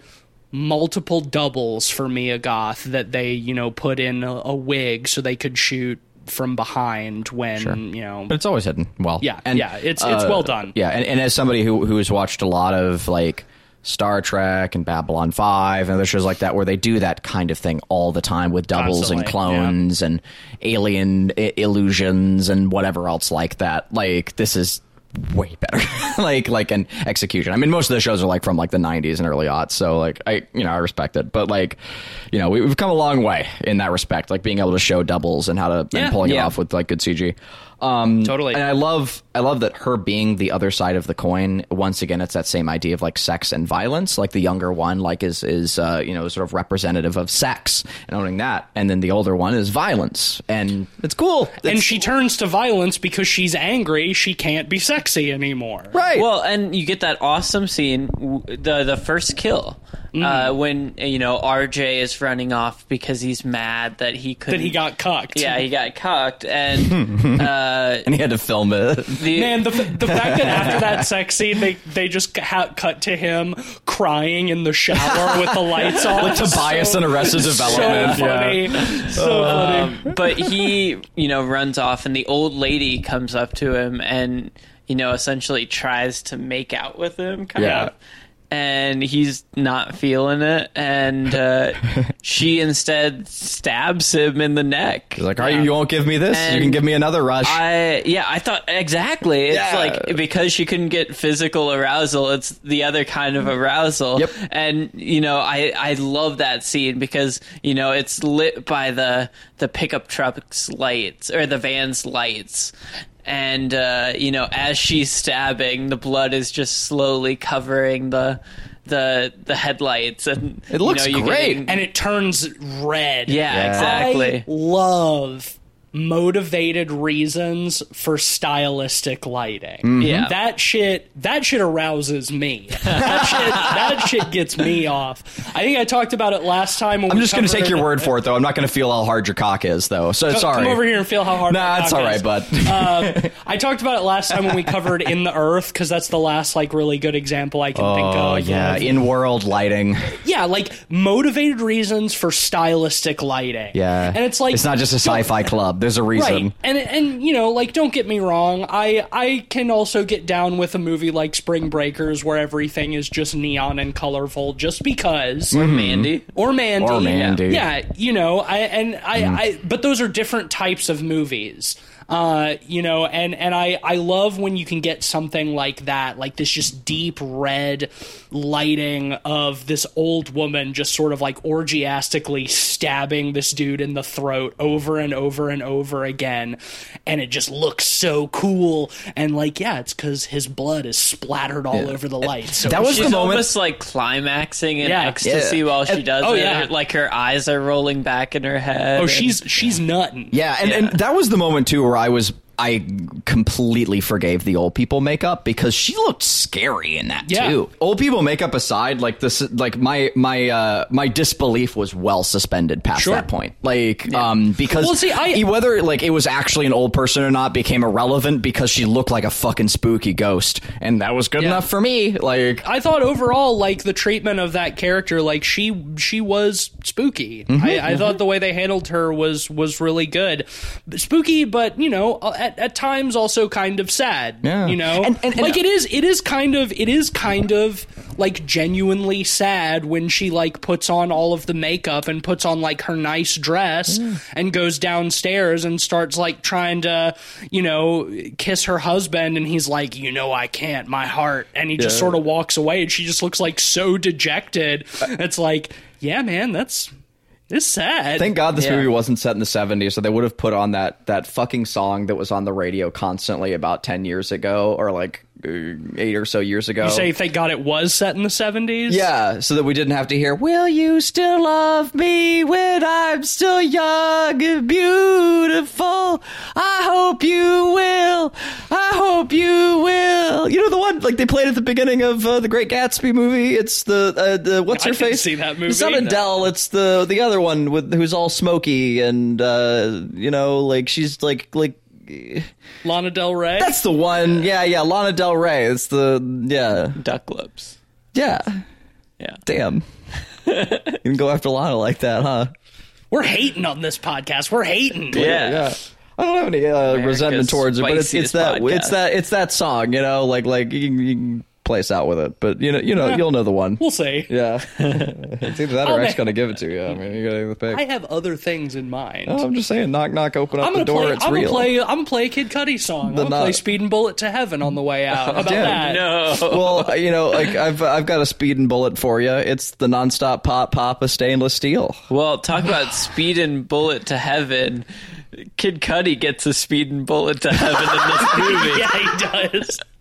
multiple doubles for Mia Goth that they, you know, put in a, a wig so they could shoot from behind when, you know, But it's always hidden well. Yeah, and yeah, it's- it's well done. Yeah, and, and as somebody who who has watched a lot of like Star Trek and Babylon Five and other shows like that, where they do that kind of thing all the time with doubles and clones and alien I- illusions and whatever else like that. Like this is way better. Like like an execution. I mean most of the shows are like from like the 90s and early aughts so like i you know i respect it. But like you know we, we've come a long way in that respect like being able to show doubles and how to Yeah, and pulling it off with like good cg um Totally. and i love i love that her being the other side of the coin once again it's that same idea of like sex and violence. Like the younger one like is is uh you know sort of representative of sex and owning that. And then the older one is violence. And it's cool. and she turns to violence because she's angry. She can't be sexy anymore. right. Well, and you get that awesome scene, the the first kill, Mm. uh, when you know RJ is running off because he's mad that he couldn't. That he got cucked. Yeah, he got cucked, and uh, and he had to film it the, Man, the, the fact that after that sex scene, they they just ha- cut to him crying in the shower with the lights on. like Tobias so, in Arrested Development. So funny. So funny. um, but he, you know, runs off, and the old lady comes up to him and, you know, essentially tries to make out with him, kind Yeah. of. And he's not feeling it, and uh, she instead stabs him in the neck. He's like, "Are you? You won't give me this? you can give me another rush." I yeah, I thought exactly. It's Yeah. like because she couldn't get physical arousal, it's the other kind of arousal. Yep. And you know, I I love that scene because you know it's lit by the the pickup truck's lights or the van's lights. And uh, you know, as she's stabbing, the blood is just slowly covering the the the headlights, and It looks you know, you're great. getting- and it turns red. yeah, Yeah. exactly. I love motivated reasons for stylistic lighting. Mm-hmm. Yeah. That shit that shit arouses me. That shit that shit gets me off. I think I talked about it last time when I'm just going to take your word for it, though. I'm not going to feel how hard your cock is, though. So Come- sorry. Come over here and feel how hard Nah, my it's cock all right, is. bud. uh, I talked about it last time when we covered In the Earth because that's the last like really good example I can think oh of. yeah, in world lighting. yeah, like motivated reasons for stylistic lighting. Yeah, and it's like it's not just a sci-fi club. There's a reason. Right, and and you know, like, don't get me wrong. I I can also get down with a movie like Spring Breakers, where everything is just neon and colorful, just because. or Mandy. Or Mandy, Or Mandy. yeah, you know, I and I, I, but those are different types of movies, uh, you know, and and I I love when you can get something like that, like this just deep red lighting of this old woman just sort of like orgiastically stabbing this dude in the throat over and over and over again, and it just looks so cool, and like yeah, it's because his blood is splattered all over the lights. So That was She's the moment. almost like climaxing in Yeah. ecstasy Yeah. while she does oh, it. yeah. Like her eyes are rolling back in her head. oh, and- she's she's nutting. Yeah, and, and that was the moment too where I was I completely forgave the old people makeup because she looked scary in that Yeah. too. Old people makeup aside, like this like my my uh my disbelief was well suspended past Sure. that point. Like um because Well, see, I- whether like it was actually an old person or not became irrelevant because she looked like a fucking spooky ghost and that was good Yeah. enough for me. Like I thought overall, like the treatment of that character, like she she was spooky. Mm-hmm, I, I thought the way they handled her was was really good, spooky, but you know, at, at times also kind of sad. Yeah. you know, And- and- and- like it is it is kind of it is kind of like genuinely sad when she like puts on all of the makeup and puts on like her nice dress and goes downstairs and starts like trying to you know kiss her husband and he's like you know I can't my heart and he just sort of walks away and she just looks like so dejected it's like yeah man that's it's sad Thank God this Yeah. movie wasn't set in the 70s, so they would have put on that that fucking song that was on the radio constantly about 10 years ago or like uh, 8 or so years ago. you say thank God it was set in the 70s yeah, so that we didn't have to hear "Will you still love me when I'm still young and beautiful? I hope you will. I hope you will." You know the one like they played at the beginning of uh, the Great Gatsby movie. It's the uh, the what's her face? see that It's not movie. Adele. It's the the other one with who's all smoky and uh, you know like she's like like. Lana Del Rey That's the one. Yeah, yeah. Lana Del Rey. It's the yeah, duck lips. yeah. Yeah. Damn. you can go after Lana like that, huh? we're hating on this podcast we're hating Yeah. yeah. I don't have any uh, resentment towards it, but it's, it's that podcast. it's that it's that song, you know, like like you you can play us out with it, but you know you know you'll know the one. we'll see Yeah, it's either that I'll or X gonna give it to you. I mean, you gotta pick. I have other things in mind. Oh, I'm just saying, knock knock, open up I'm the gonna door. play. it's I'm real. gonna play. I'm gonna play a Kid Cudi song. I'm gonna play "Speedin' Bullet to Heaven" on the way out. How about damn. that? No. well, uh, you know, like I've I've got a Speed and bullet for you. It's the nonstop pop pop of stainless steel. Well, talk about speedin' bullet to heaven. Kid Cudi gets a speedin' bullet to heaven in this movie. yeah, he does.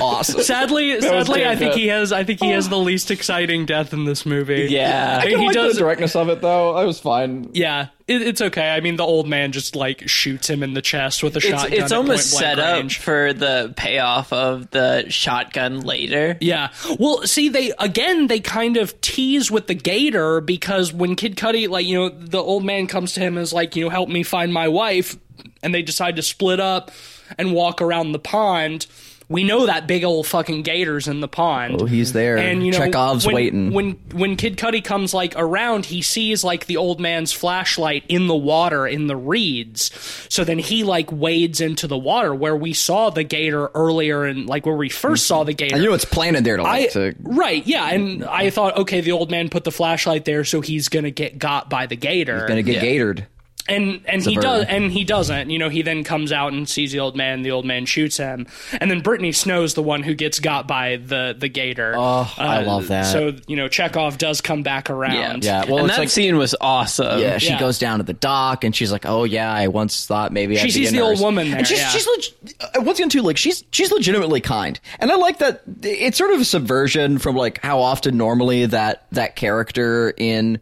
Awesome. Sadly, sadly, I think yeah. he has. I think he has the oh. least exciting death in this movie. Yeah. I he like does. the directness of it though. I was fine. Yeah, it, it's okay. I mean, the old man just like shoots him in the chest with a It's, shotgun. it's almost point-blank set up range. for the payoff of the shotgun later. Yeah. Well, see, they again they kind of tease with the gator because when Kid Cudi, like you know, the old man comes to him and is like, you know, help me find my wife, and they decide to split up and walk around the pond. We know that big old fucking gator's in the pond. Oh, he's there. And you know, Chekhov's when, waiting. When when Kid Cudi comes like around, he sees like the old man's flashlight in the water in the reeds. So then he like wades into the water where we saw the gator earlier, and like where we first saw the gator. and you know it's planted there to I, like to right, yeah, and I thought, okay, the old man put the flashlight there, so he's gonna get got by the gator gonna get gatored. And and he does and he doesn't you know he then comes out and sees the old man the old man shoots him and then brittany snow's the one who gets got by the the gator Uh, Oh, I love that. so you know chekhov does come back around Yeah, yeah. well, and it's that like- scene was awesome. Yeah, she Yeah. goes down to the dock and she's like, "Oh yeah, I once thought maybe She I'd be sees a the old woman there, and she's yeah. she's leg- uh, once again too like she's she's legitimately kind, and I like that. It's sort of a subversion from like how often normally that that character in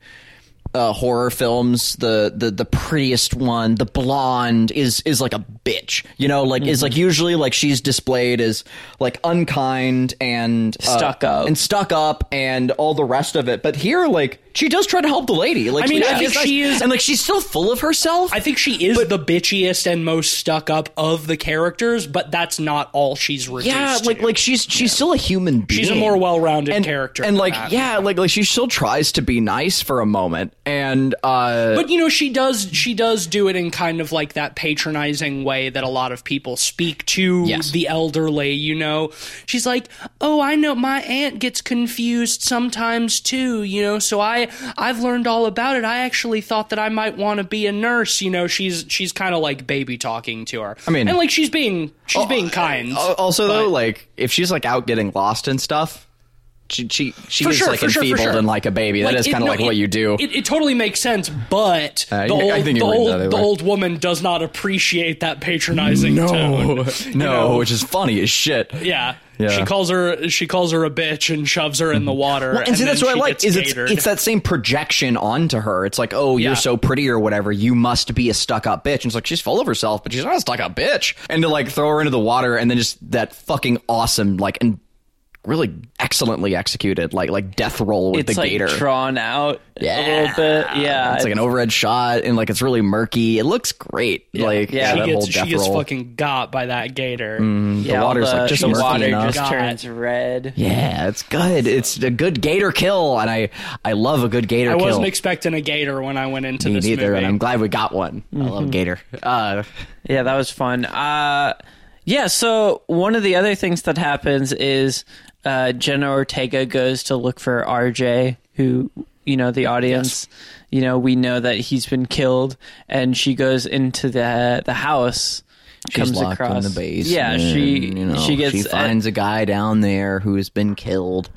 uh, horror films, the, the the prettiest one, the blonde, is is like a bitch. You know, like is like usually like she's displayed as like unkind and uh, Stuck up. and stuck up and all the rest of it. But here, like she does try to help the lady. Like I mean, yeah, I think nice. she is- and like she's still full of herself. I think she is but, the bitchiest and most stuck up of the characters, but that's not all she's reduced. yeah, like to. like she's she's still a human being. She's a more well-rounded character and like that. yeah, like like she still tries to be nice for a moment, and uh, But you know, she does she does do it in kind of like that patronizing way that a lot of people speak to Yes. the elderly, you know. She's like, "Oh, I know my aunt gets confused sometimes too, you know, so I I've learned all about it. I actually thought that I might want to be a nurse, you know. She's she's kind of like baby talking to her. I mean- and like she's being she's being kind. Al- Also, though, like if she's like out getting lost and stuff, she she she is sure, like for sure, enfeebled sure. and like a baby. that is kind of no, like it- what you do. It, it totally makes sense, but Uh, the old, the, you're right the old, the old woman does not appreciate that patronizing no, tone. no, know? which is funny as shit. Yeah. Yeah. She calls her she calls her a bitch and shoves her in the water. Well, and see, that's what I like is it's, it's that same projection onto her. It's like, oh, you're Yeah. so pretty or whatever. You must be a stuck up bitch. And it's like she's full of herself, but she's not a stuck up bitch. And to like throw her into the water and then just that fucking awesome like and really excellently executed like like death roll with it's the like gator. drawn out Yeah. a little bit. Yeah, it's like an overhead shot and like it's really murky. It looks great. Like Yeah, yeah, she that gets whole she gets roll. fucking got by that gator. yeah, all water's, the, like, just the murky water enough. just turns red. yeah, it's good. It's a good gator kill, and I I love a good gator kill. I kill. wasn't expecting a gator when I went into Me this neither, movie. and I'm glad we got one. I love Gator. Uh, Yeah, that was fun. Uh, yeah, so one of the other things that happens is uh, Jenna Ortega goes to look for RJ, who, you know, the audience, you know, we know that he's been killed, and she goes into the the house. she's comes locked across. in the base. Yeah, she you know, she gets she finds a guy down there who's been killed.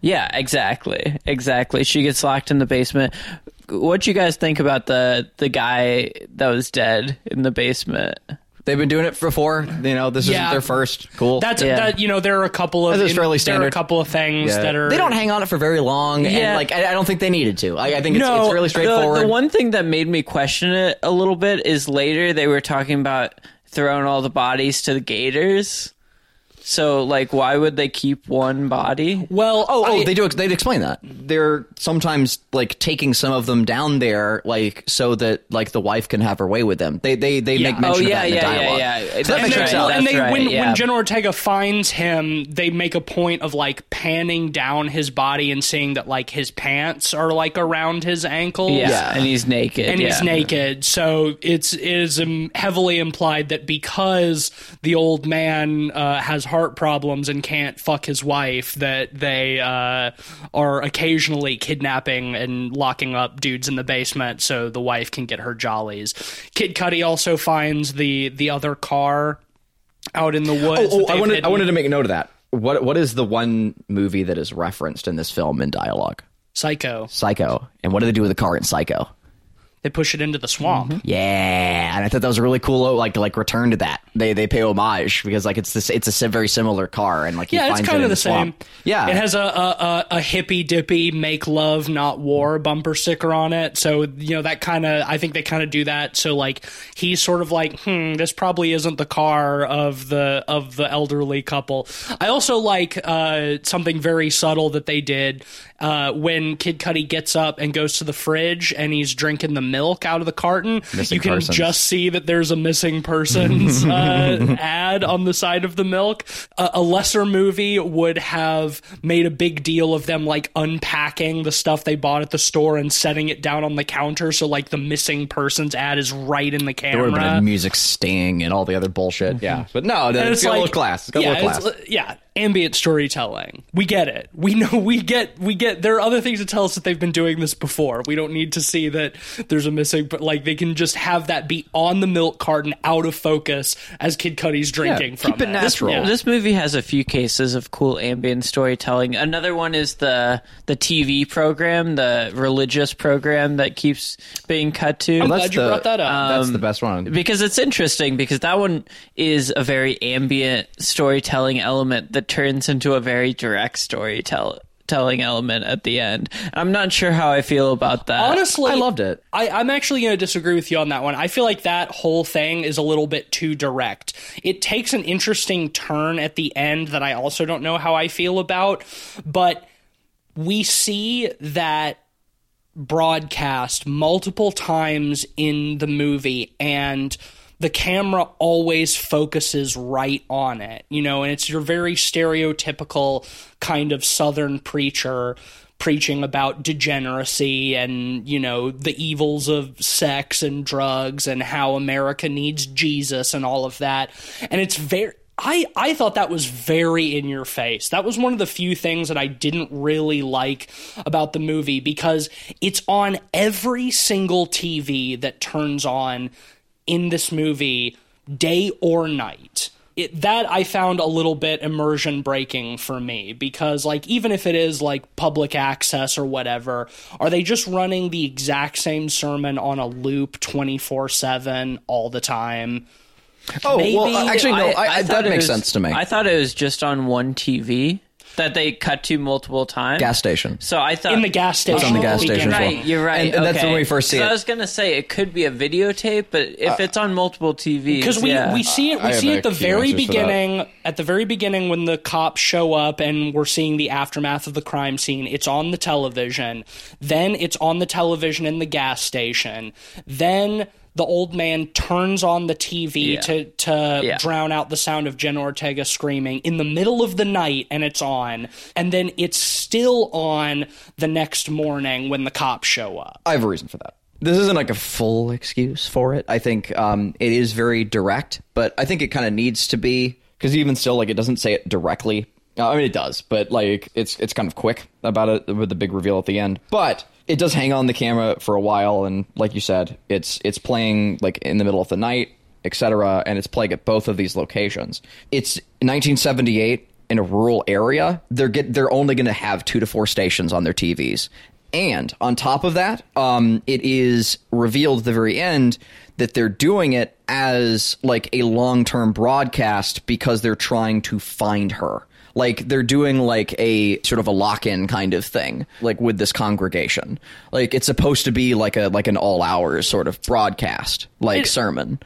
Yeah, exactly. Exactly. She gets locked in the basement. What do you guys think about the the guy that was dead in the basement? They've been doing it before. You know, this Yeah. isn't their first. Cool. That's Yeah. that. You know, there are a couple of That is fairly there are a standard. couple of things Yeah. that are They don't hang on it for very long, and Yeah. like I, I don't think they needed to. I, I think it's, no, it's really the- straightforward. The, one thing that made me question it a little bit is later they were talking about throwing all the bodies to the gators. So, like, why would they keep one body? Well, Oh, oh, I- they do. They'd explain that. They're sometimes like taking some of them down there, like so that like the wife can have her way with them. They they they Yeah. make mention Oh, yeah, of that in the yeah, yeah, dialogue. yeah. So that That's makes and sense. and they right, when, yeah. when Jenna Ortega finds him, they make a point of like panning down his body and seeing that like his pants are like around his ankles. Yeah, Yeah. and he's naked. and he's yeah. naked. So it's it is um, heavily implied that because the old man uh, has heart problems and can't fuck his wife, that they uh, are occasionally kidnapping and locking up dudes in the basement so the wife can get her jollies. Kid Cudi also finds the the other car out in the woods. Oh, that I wanted I wanted to make a note of that. What what is the one movie that is referenced in this film in dialogue? Psycho. Psycho. And what do they do with the car in Psycho? They push it into the swamp. Mm-hmm. Yeah, and I thought that was a really cool like like return to that. They they pay homage because like it's this it's a very similar car and like he Yeah, it's kind it of in the same. Yeah, it has a, a a, a hippy dippy "Make Love Not War" bumper sticker on it. So you know that kind of I think they kind of do that. So like he's sort of like, hmm, this probably isn't the car of the of the elderly couple. I also like uh, something very subtle that they did uh, when Kid Cudi gets up and goes to the fridge and he's drinking the milk out of the carton, Missing you can persons. just see that there's a missing persons uh, ad on the side of the milk. A, a lesser movie would have made a big deal of them like unpacking the stuff they bought at the store and setting it down on the counter, so like the missing persons ad is right in the camera. There would have been music sting and all the other bullshit. Yeah, but no, it's got a little class. It's got a yeah, little class. yeah, ambient storytelling. We get it. We know. We get. We get. There are other things to tell us that they've been doing this before. We don't need to see that there's a missing. But like, they can just have that be on the milk carton, out of focus, as Kid Cudi's drinking keep from it it. natural. Yeah. This movie has a few cases of cool ambient storytelling. Another one is the the TV program, the religious program that keeps being cut to. I'm glad you the- brought that up. That's um, the best one. because it's interesting because that one is a very ambient storytelling element that turns into a very direct storytelling element at the end. I'm not sure how I feel about that. Honestly, I loved it. I, I'm actually going to disagree with you on that one. I feel like that whole thing is a little bit too direct. It takes an interesting turn at the end that I also don't know how I feel about, but we see that broadcast multiple times in the movie and the camera always focuses right on it you know and it's your very stereotypical kind of southern preacher preaching about degeneracy and you know the evils of sex and drugs and how america needs jesus and all of that and it's very I, I thought that was very in your face. That was one of the few things that I didn't really like about the movie because it's on every single TV that turns on in this movie, day or night. It, that I found a little bit immersion breaking for me because, like, even if it is like public access or whatever, are they just running the exact same sermon on a loop 24 7 all the time? Oh Maybe- well, actually, no. I, I, thought that makes was- sense to me. I thought it was just on one TV that they cut to multiple times. Gas station. So I thought In the gas station. It's on the gas we station get as well. Right, you're right. And- and that's when we first see it. I was gonna say it could be a videotape, but if uh, it's on multiple TVs, because we, yeah. we see it we have see a at the very answers for that. beginning at the very beginning when the cops show up and we're seeing the aftermath of the crime scene it's on the television then it's on the television in the gas station then the old man turns on the TV Yeah. to to Yeah. drown out the sound of Jen Ortega screaming in the middle of the night and it's on and then it's still on the next morning when the cops show up I have a reason for that. This isn't like a full excuse for it. I think um, it is very direct, but I think it kind of needs to be because even still, like it doesn't say it directly. I mean, it does, but like it's it's kind of quick about it with the big reveal at the end. But it does hang on the camera for a while, and like you said, it's it's playing like in the middle of the night, etc., and it's playing at both of these locations. It's 1978 in a rural area. They're get they're only going to have two to four stations on their TVs. And on top of that, um, it is revealed at the very end that they're doing it as like a long term broadcast because they're trying to find her. Like they're doing like a sort of a lock in kind of thing, like with this congregation. Like it's supposed to be like a like an all hours sort of broadcast, like It- sermon.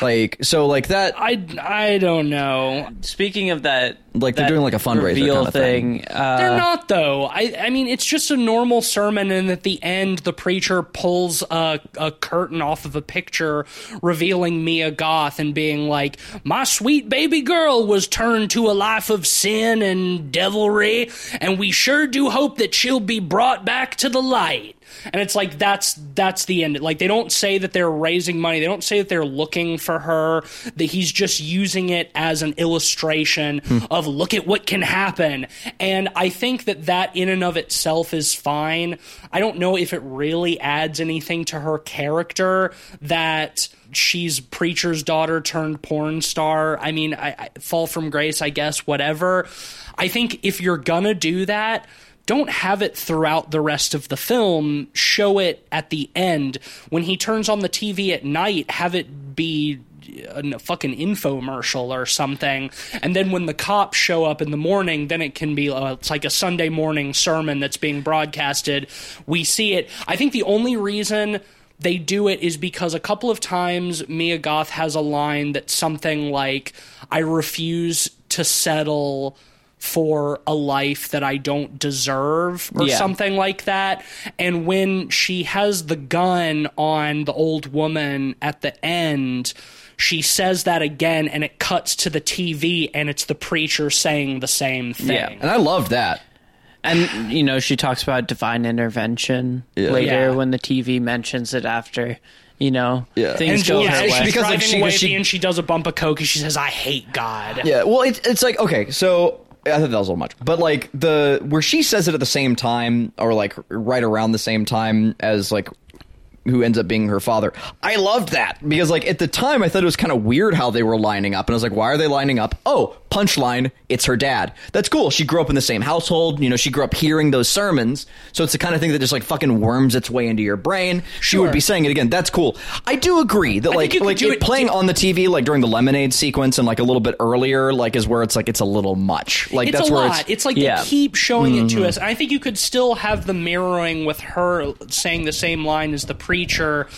Like so, like that. I I don't know Speaking of that, Like, they're that doing, like, a fundraiser reveal kind of thing. thing. Uh, They're not though. I I mean it's just a normal sermon and at the end the preacher pulls a, a curtain off of a picture revealing Mia Goth and being like, My sweet baby girl was turned to a life of sin and devilry, and we sure do hope that she'll be brought back to the light. And it's like that's that's the end. Like they don't say that they're raising money. They don't say that they're looking for her. That he's just using it as an illustration hmm. of look at what can happen. And I think that that in and of itself is fine. I don't know if it really adds anything to her character that she's preacher's daughter turned porn star. I mean, I, I fall from grace, I guess. Whatever. I think if you're gonna do that don't have it throughout the rest of the film. Show it at the end. When he turns on the TV at night, have it be a fucking infomercial or something. And then when the cops show up in the morning, then it can be uh, it's like a Sunday morning sermon that's being broadcasted. We see it. I think the only reason they do it is because a couple of times Mia Goth has a line that's something like, I refuse to settle for a life that I don't deserve or Yeah. something like that. And when she has the gun on the old woman at the end, she says that again and it cuts to the TV and it's the preacher saying the same thing. Yeah. And I love that. And you know, she talks about divine intervention Yeah. later Yeah. when the TV mentions it after. You know, Yeah. things And go yeah, her she's way. because, like, driving she- away she- at the end, she does a bump of coke and she says, "I hate God." Yeah, well, it's it's like okay, so I thought that was a little much, but like the where she says it at the same time, or like right around the same time as like who ends up being her father. I loved that because like at the time I thought it was kind of weird how they were lining up, and I was like, why are they lining up? Oh, punchline, it's her dad. That's cool. She grew up in the same household. You know, she grew up hearing those sermons, so it's the kind of thing that just like fucking worms its way into your brain. She would be saying it again. That's cool. I do agree that like like it it- playing on the TV like during the lemonade sequence and like a little bit earlier like is where it's like it's a little much. Like it's that's a where lot. it's It's, like Yeah. they keep showing it Mm-hmm. to us. And I think you could still have the mirroring with her saying the same line as the preacher.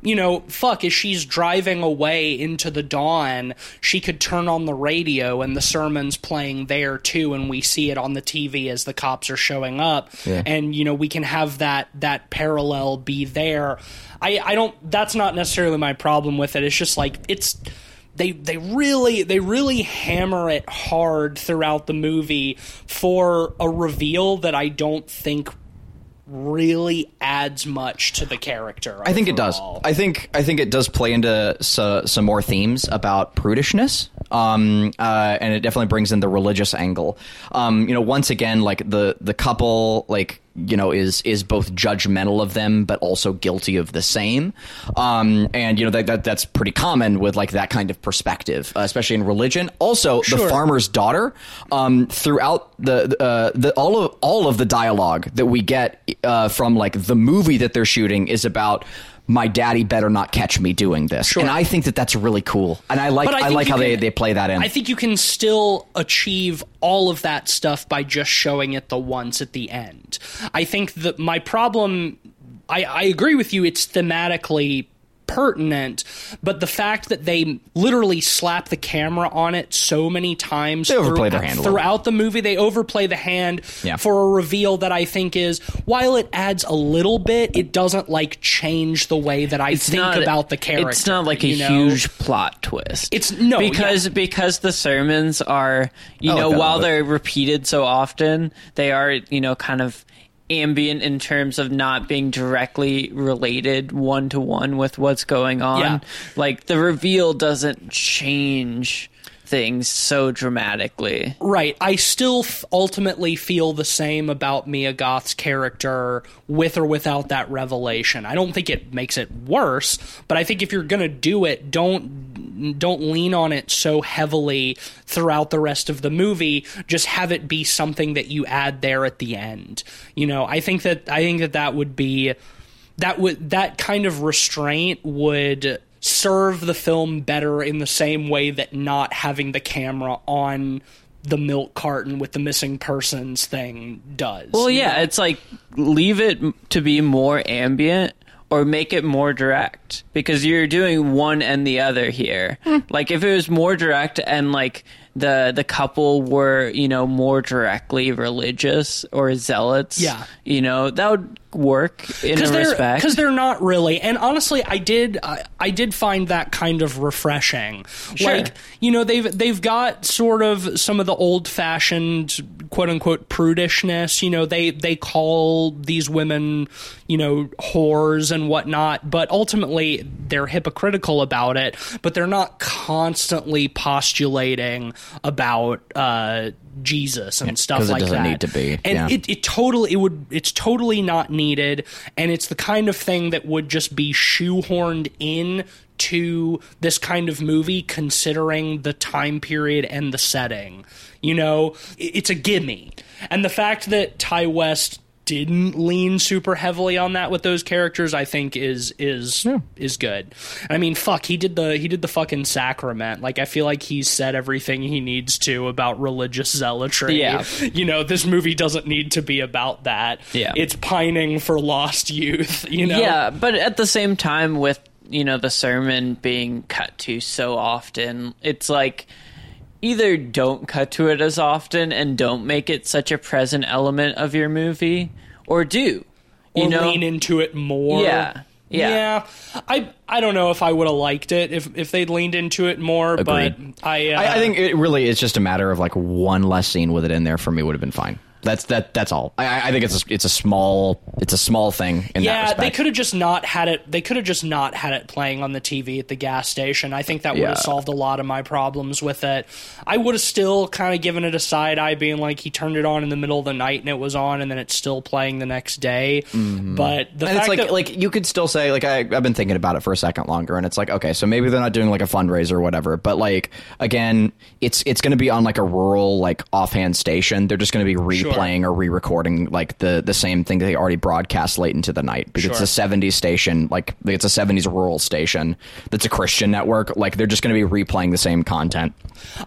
You know, fuck, as she's driving away into the dawn, she could turn on the radio and the sermon's playing there too, and we see it on the TV as the cops are showing up. Yeah. And, you know, we can have that that parallel be there. I, I don't that's not necessarily my problem with it. It's just like it's they they really they really hammer it hard throughout the movie for a reveal that I don't think really adds much to the character. I think it does. I think I think it does play into so, uh, some more themes about prudishness, um, uh, and it definitely brings in the religious angle. Um, you know, once again, like the the couple, like you know, is is both judgmental of them, but also guilty of the same. Um, and you know that, that that's pretty common with like that kind of perspective, uh, especially in religion. Also, the farmer's daughter. Um, throughout the uh, the all of all of the dialogue that we get uh, from like the movie that they're shooting is about. My daddy better not catch me doing this, and I think that that's really cool, and I like I I, like how they, they play that in. I think you can still achieve all of that stuff by just showing it the once at the end. I think that my problem, I, I agree with you, it's thematically pertinent, but the fact that they literally slap the camera on it so many times They overplay their throughout- throughout the movie, they overplay the hand Yeah. for a reveal that I think is, while it adds a little bit, it doesn't like change the way that I think not- about the character. It's not like a know? huge plot twist. It's- no, because because the sermons are you oh, I know while they're repeated so often, they are you know kind of ambient in terms of not being directly related one to one with what's going on. Yeah. Like the reveal doesn't change things so dramatically. Right. I still f- ultimately feel the same about Mia Goth's character with or without that revelation. I don't think it makes it worse, but I think if you're going to do it, don't don't lean on it so heavily throughout the rest of the movie. Just have it be something that you add there at the end. You know, I think that I think that that would be that would that kind of restraint would serve the film better in the same way that not having the camera on the milk carton with the missing persons thing does. Well, yeah, know? it's like leave it to be more ambient or make it more direct because you're doing one and the other here. Hmm. Like if it was more direct and like the the couple were, you know, more directly religious or zealots, Yeah. you know, that would work in a because they're respect. because they're not really and honestly i did I, I did find that kind of refreshing Sure. like you know they've they've got sort of some of the old fashioned quote unquote prudishness you know they they call these women you know whores and whatnot but ultimately they're hypocritical about it but they're not constantly postulating about uh jesus and stuff 'cause it like doesn't that. need to be, and yeah. it, it totally it would it's totally not needed and it's the kind of thing that would just be shoehorned in to this kind of movie considering the time period and the setting you know? It's a gimme. And the fact that Ti West didn't lean super heavily on that with those characters i think is is is good. I mean fuck he did the he did the fucking sacrament. Like i feel like he said everything he needs to about religious zealotry. Yeah. you know this movie doesn't need to be about that. Yeah. it's pining for lost youth you know? Yeah, but at the same time, with you know the sermon being cut to so often, it's like either don't cut to it as often and don't make it such a present element of your movie, or do. You or know, lean into it more. Yeah. Yeah. I I don't know if I would have liked it if if they'd leaned into it more, Agreed. but I, uh, I, I think it really is just a matter of like one less scene with it in there for me would have been fine. That's that. That's all. I, I think it's a, it's a small it's a small thing in yeah, they could have just not had it. They could have just not had it playing on the TV at the gas station. I think that would Yeah. have solved a lot of my problems with it. I would have still kind of given it a side eye, being like he turned it on in the middle of the night and it was on, and then it's still playing the next day. But the Mm-hmm. and fact it's like that like you could still say like I, I've been thinking about it for a second longer, and it's like okay, so maybe they're not doing like a fundraiser or whatever, but like again, it's it's going to be on like a rural like offhand station. They're just going to be replaying or re-recording like the the same thing they already broadcast late into the night because Sure. it's a '70s station, like it's a '70s rural station that's a Christian network. Like they're just going to be replaying the same content,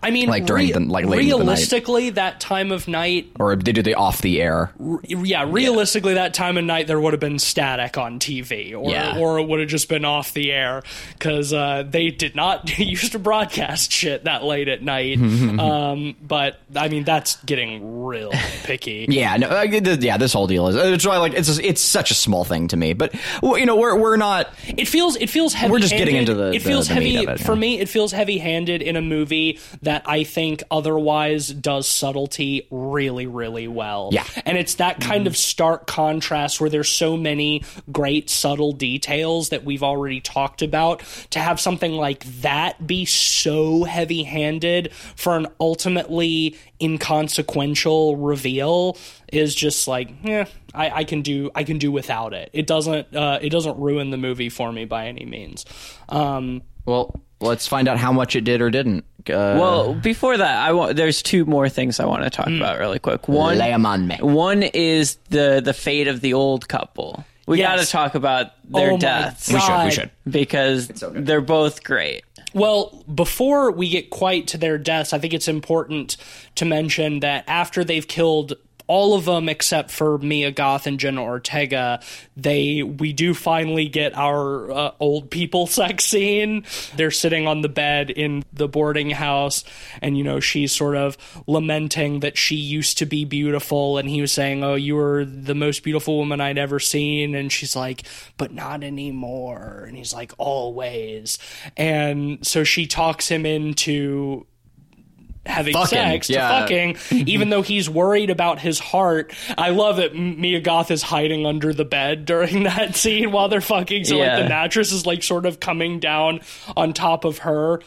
I mean, like, during the- like, late into the night. realistically, that time of night or they do the off the air. yeah, realistically, that time of night there would have been static on TV, or Yeah. or it would have just been off the air because uh, they did not used to broadcast shit that late at night. um, but I mean, that's getting real picky. Yeah, no, uh, th- yeah. This whole deal is it's why like it's it's such a small thing to me, but you know we're we're not. It feels it feels heavy. We're just getting into the- It feels the meat heavy it, for yeah. me. It feels heavy handed in a movie that I think otherwise does subtlety really really well. Yeah. and it's that kind of stark contrast where there's so many great subtle details that we've already talked about. To have something like that be so heavy handed for an ultimately inconsequential reveal is just like, yeah, I, I can do I can do without it. It doesn't uh, it doesn't ruin the movie for me by any means. Um, Well, let's find out how much it did or didn't. Uh, Well, before that, I want. There's two more things I want to talk about really quick. One, lay 'em on me. one is the the fate of the old couple. We Yes. got to talk about their Oh deaths We should, we should. because good. they're both great. Well, before we get quite to their deaths, I think it's important to mention that after they've killed all of them except for Mia Goth and Jenna Ortega, they we do finally get our uh, old people sex scene. They're sitting on the bed in the boarding house, and you know she's sort of lamenting that she used to be beautiful, and he was saying, "Oh, you were the most beautiful woman I'd ever seen," and she's like, "But not anymore," and he's like, "Always," and so she talks him into having Fucking, sex to fucking even though he's worried about his heart. I love M- mia goth is hiding under the bed during that scene while they're fucking. So Yeah. like the mattress is like sort of coming down on top of her.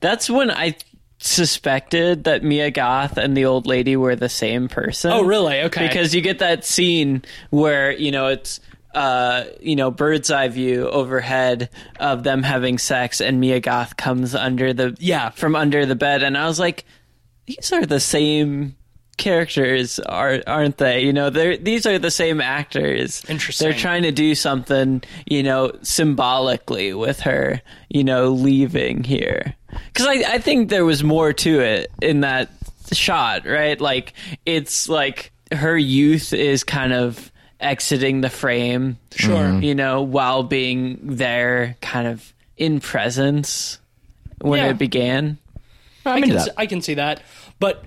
That's when I suspected that Mia Goth and the old lady were the same person. oh really? Okay. Because you get that scene where you know it's uh, you know bird's eye view overhead of them having sex, and Mia Goth comes under the Yeah. from under the bed, and I was like, these are the same characters are aren't they you know they're these are the same actors Interesting. they're trying to do something you know symbolically with her you know leaving here because I, I think there was more to it in that shot right like it's like her youth is kind of exiting the frame Sure. Mm-hmm. you know while being there kind of in presence when Yeah. it began I into can, see, I can see that. But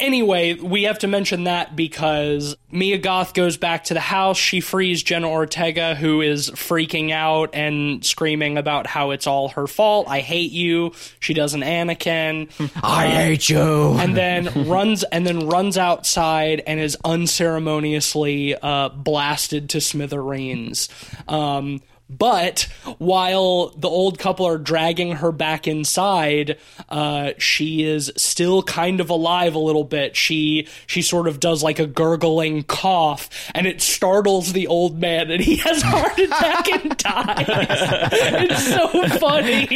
anyway, we have to mention that because Mia Goth goes back to the house. She frees Jenna Ortega, who is freaking out and screaming about how it's all her fault. I hate you. She does an Anakin. I hate you. and then runs and then runs outside and is unceremoniously uh, blasted to smithereens. Um, but while the old couple are dragging her back inside, uh, she is still kind of alive a little bit. She she sort of does like a gurgling cough, and it startles the old man, and he has a heart attack and dies. it's so funny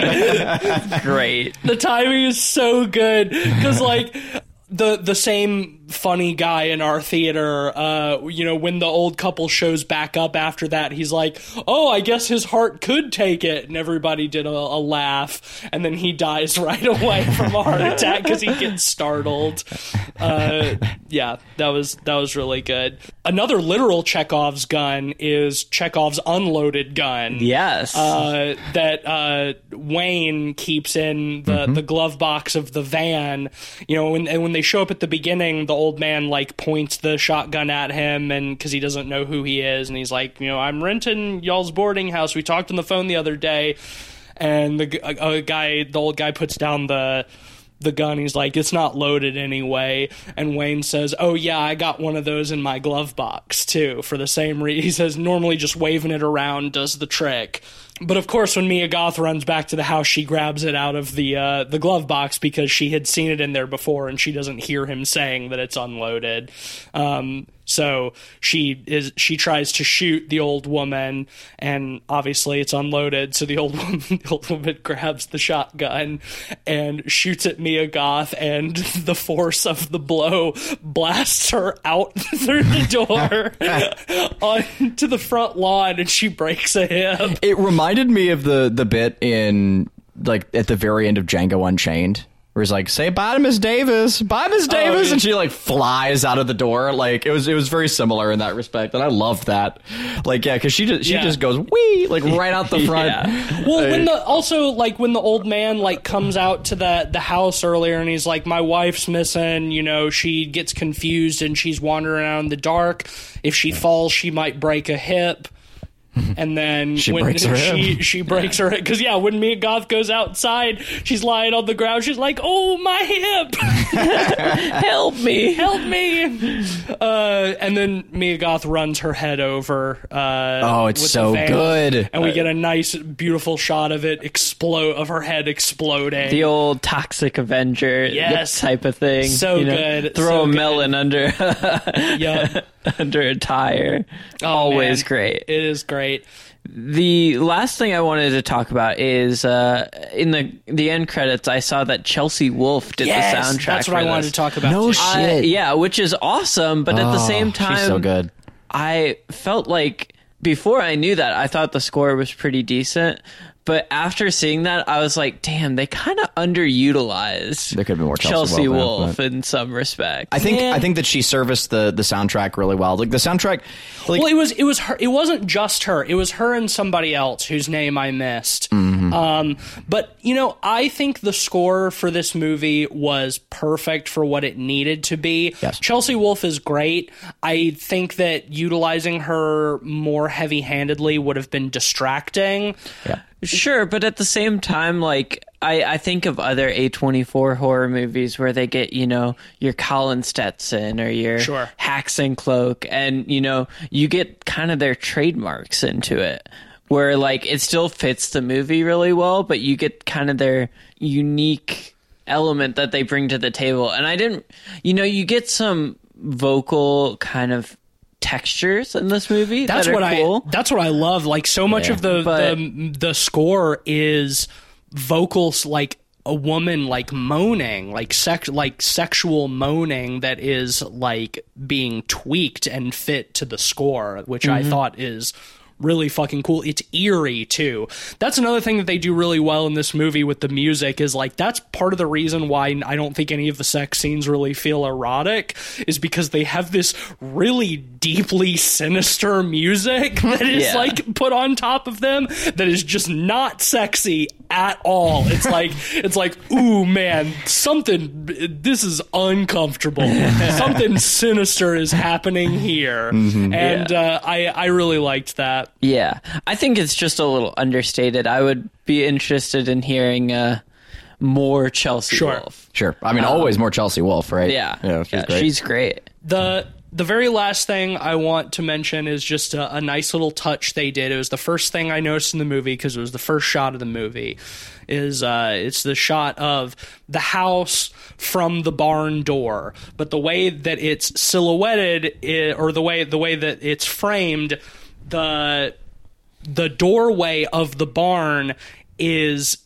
great the timing is so good because like the the same funny guy in our theater. Uh, you know, when the old couple shows back up after that, he's like, "Oh, I guess his heart could take it," and everybody did a, a laugh, and then he dies right away from a heart attack because he gets startled. Uh, yeah, that was that was really good. Another literal Chekhov's gun is Chekhov's unloaded gun. Yes. Uh, that uh, Wayne keeps in the, the glove box of the van. You know, when and when they show up at the beginning, the old man like points the shotgun at him, and because he doesn't know who he is, and he's like, you know, I'm renting y'all's boarding house. We talked on the phone the other day, and the a, a guy, the old guy, puts down the the gun. He's like, it's not loaded anyway. And Wayne says, oh yeah, I got one of those in my glove box too. For the same reason, he says normally just waving it around does the trick. But of course, when Mia Goth runs back to the house, she grabs it out of the uh, the glove box because she had seen it in there before, and she doesn't hear him saying that it's unloaded. Um, so she is she tries to shoot the old woman, and obviously it's unloaded. So the old woman the old woman grabs the shotgun and shoots at Mia Goth, and the force of the blow blasts her out through the door onto the front lawn, and she breaks a hip. It reminded me of the the bit in like at the very end of Django Unchained. Where he's like, "Say bye to Miss Davis, bye Miss oh, Davis," yeah. and she like flies out of the door. Like it was, it was very similar in that respect, and I loved that. Like, yeah, because she just she Yeah. just goes wee like right out the front. Yeah. Well, when the also like when the old man like comes out to the the house earlier and he's like, "My wife's missing," you know, she gets confused and she's wandering around in the dark. If she falls, she might break a hip. And then She when breaks her she hip. she breaks her hip because yeah, when Mia Goth goes outside, she's lying on the ground. She's like, "Oh my hip, Help me. help me!" Uh, and then Mia Goth runs her head over. Uh, Oh, it's so good. and we get a nice, beautiful shot of it explode of her head exploding. The old toxic Avenger Yes. type of thing. So you know, good, Throw so a good. melon under yeah, under a tire. Oh, Always man. great. It is great. The last thing I wanted to talk about is uh, in the the end credits. I saw that Chelsea Wolfe did Yes, the soundtrack. that's what for I wanted to talk about. No too. shit. I- yeah, which is awesome, but at the Oh, same time, she's so good. I felt like before I knew that, I thought the score was pretty decent. But after seeing that, I was like, damn, they kind of underutilized There could be more Chelsea Chelsea Wolfe, Wolfe in some respect. I think Yeah. I think that she serviced the the soundtrack really well. Like the soundtrack, like well, it was it was her. It wasn't just her. It was her and somebody else whose name I missed. Mm-hmm. Um, but you know, I think the score for this movie was perfect for what it needed to be. Yes. Chelsea Wolfe is great. I think that utilizing her more heavy handedly would have been distracting. yeah. Sure, but at the same time, like I, I think of other A twenty four horror movies where they get you know your Colin Stetson or your Sure. Haxan Cloak, and you know you get kind of their trademarks into it, where like it still fits the movie really well, but you get kind of their unique element that they bring to the table. And I didn't, you know, you get some vocal kind of textures in this movie. That's that are what cool. I. That's what I love. Like so much Yeah. of the, But- the the score is vocals like a woman like moaning like sex like sexual moaning that is like being tweaked and fit to the score which Mm-hmm. i thought is really fucking cool it's eerie too that's another thing that they do really well in this movie with the music is like that's part of the reason why i don't think any of the sex scenes really feel erotic is because they have this really deeply sinister music that is Yeah. like put on top of them that is just not sexy at all. It's like it's like ooh man, something this is uncomfortable. something sinister is happening here, and uh, I I really liked that. Yeah, I think it's just a little understated. I would be interested in hearing uh, more Chelsea Sure. Wolfe. Sure. I mean, always more Chelsea Wolfe, right? Yeah, Yeah, she's yeah, great. she's great. The the very last thing I want to mention is just a, a nice little touch they did. It was the first thing I noticed in the movie because it was the first shot of the movie. Is uh, it's the shot of the house from the barn door, but the way that it's silhouetted, i or the way the way that it's framed, the the doorway of the barn is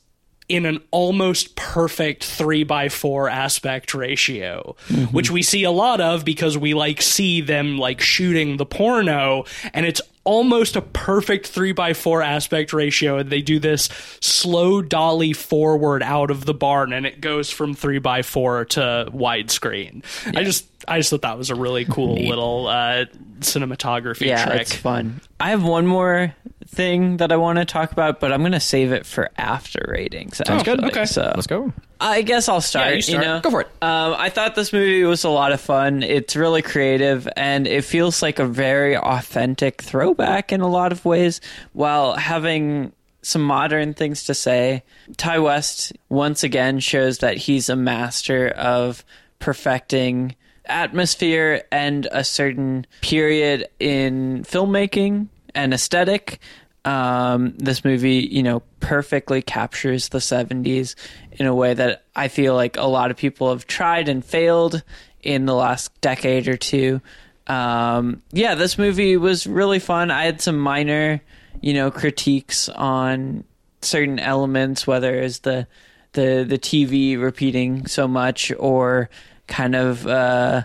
in an almost perfect three by four aspect ratio, mm-hmm. which we see a lot of because we like see them like shooting the porno and it's almost a perfect three by four aspect ratio and they do this slow dolly forward out of the barn and it goes from three by four to widescreen. I just I just thought that was a really cool little uh, cinematography yeah, trick. it's fun. I have one more thing that I want to talk about, but I'm going to save it for after ratings. Sounds good. Okay. So Let's go. I guess I'll start. Yeah, you you, start. know, Go for it. Um, I thought this movie was a lot of fun. It's really creative, and it feels like a very authentic throwback in a lot of ways, while having some modern things to say. Ti West once again shows that he's a master of perfecting atmosphere and a certain period in filmmaking and aesthetic. Um, this movie, you know, perfectly captures the 70s in a way that I feel like a lot of people have tried and failed in the last decade or two. Um, yeah, this movie was really fun. I had some minor, you know, critiques on certain elements, whether it's the the the TV repeating so much or kind of uh,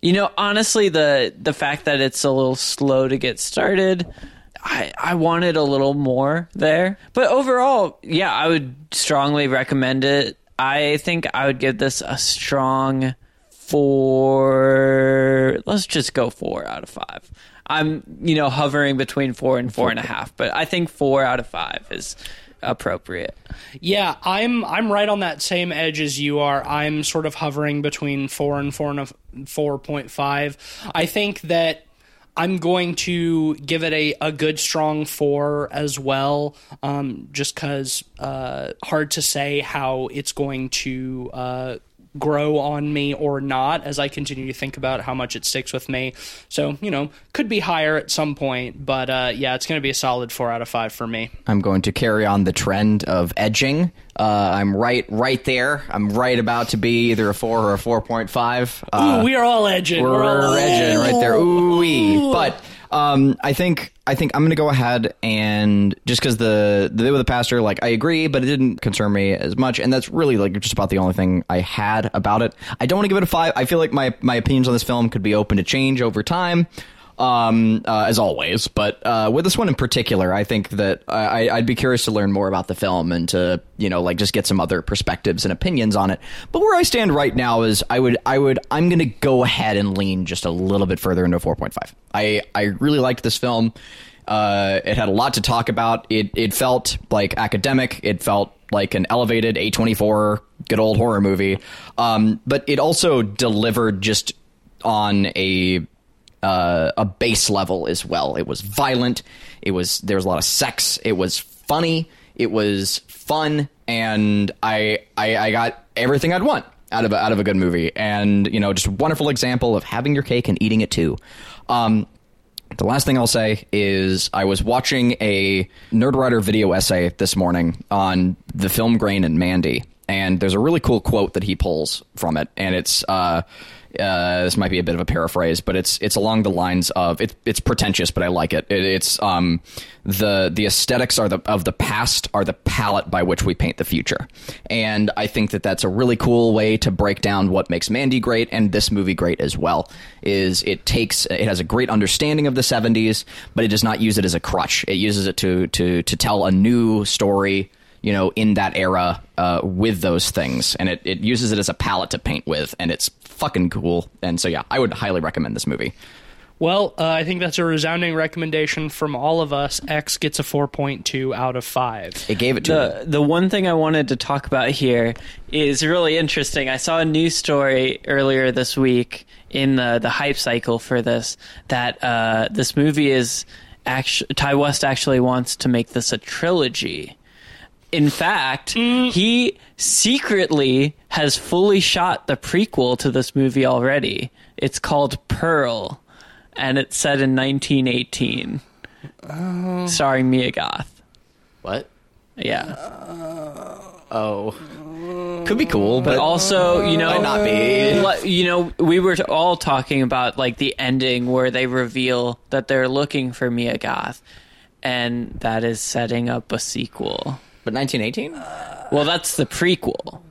you know, honestly, the the fact that it's a little slow to get started, I I wanted a little more there. But overall, yeah, I would strongly recommend it. I think I would give this a strong four. Let's just go four out of five. I'm you know hovering between four and four and a half, but I think four out of five is appropriate. Yeah, I'm I'm right on that same edge as you are. I'm sort of hovering between four and four and four point five. I think that I'm going to give it a, a good strong four as well, um, just because uh, hard to say how it's going to uh, grow on me or not as I continue to think about how much it sticks with me. So, you know, could be higher at some point, but uh, yeah, it's going to be a solid four out of five for me. I'm going to carry on the trend of edging. Uh, I'm right, right there. I'm right about to be either a four or a four point five. Uh, Ooh, we are all edging. we're all edging right there. Ooh, but um, I think I think I'm going to go ahead and just because the the day with the pastor, like I agree, but it didn't concern me as much, and that's really like just about the only thing I had about it. I don't want to give it a five. I feel like my my opinions on this film could be open to change over time um, uh, as always. But uh, with this one in particular, I think that I, I'd be curious to learn more about the film and to you know like just get some other perspectives and opinions on it. But where I stand right now is I would I would I'm going to go ahead and lean just a little bit further into 4.5. I I really liked this film. Uh, it had a lot to talk about. It it felt like academic. It felt like an elevated A24 good old horror movie. Um, but it also delivered just on a uh, a base level as well. It was violent. It was there was a lot of sex. It was funny. It was fun, and I I, I got everything I'd want out of a, out of a good movie. And you know, just a wonderful example of having your cake and eating it too. Um, the last thing I'll say is I was watching a Nerdwriter video essay this morning on the film Grain and Mandy, and there's a really cool quote that he pulls from it, and it's uh, uh, this might be a bit of a paraphrase, but it's it's along the lines of it, it's pretentious, but I like it. it it's um, the the aesthetics are the of the past are the palette by which we paint the future, and I think that that's a really cool way to break down what makes Mandy great and this movie great as well. Is it takes it has a great understanding of the '70s, but it does not use it as a crutch. It uses it to to to tell a new story you know, in that era uh, with those things, and it, it uses it as a palette to paint with, and it's fucking cool. And so, yeah, I would highly recommend this movie. Well, uh, I think that's a resounding recommendation from all of us. X gets a 4.2 out of 5. It gave it to me. The the one thing I wanted to talk about here is really interesting. I saw a news story earlier this week in the the hype cycle for this that uh, this movie is actually Ti West actually wants to make this a trilogy. In fact, mm. he secretly has fully shot the prequel to this movie already. It's called Pearl, and it's set in 1918, starring Mia Goth. What? Yeah. Oh, could be cool, but, but also you know might not be. You know we were all talking about like the ending where they reveal that they're looking for Mia Goth and that is setting up a sequel But 1918? Well, that's the prequel.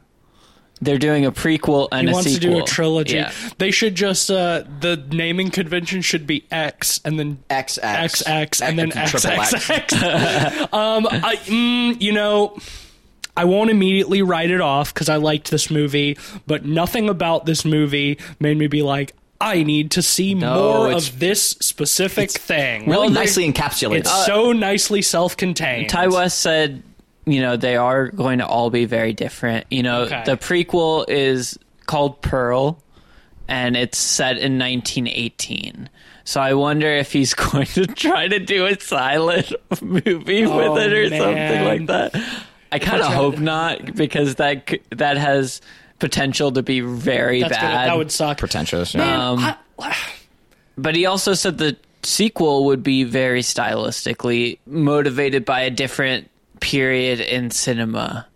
They're doing a prequel and He a wants to do a trilogy. Yeah. They should just uh the naming convention should be X and then X X X and then X X. X. um, I, mm, you know, I won't immediately write it off because I liked this movie, but nothing about this movie made me be like, I need to see more it's- of this specific thing. Really Well, nicely encapsulated. it's so nicely self-contained. Ti West said, you know, they are going to all be very different. You know, Okay. the prequel is called Pearl, and it's set in 1918. So I wonder if he's going to try to do a silent movie Oh, with it or man. something like that. I kind of hope not because that that has potential to be very That's gonna, bad. that would suck. pretentious. Yeah. Um, I- But he also said the sequel would be very stylistically motivated by a different period in cinema.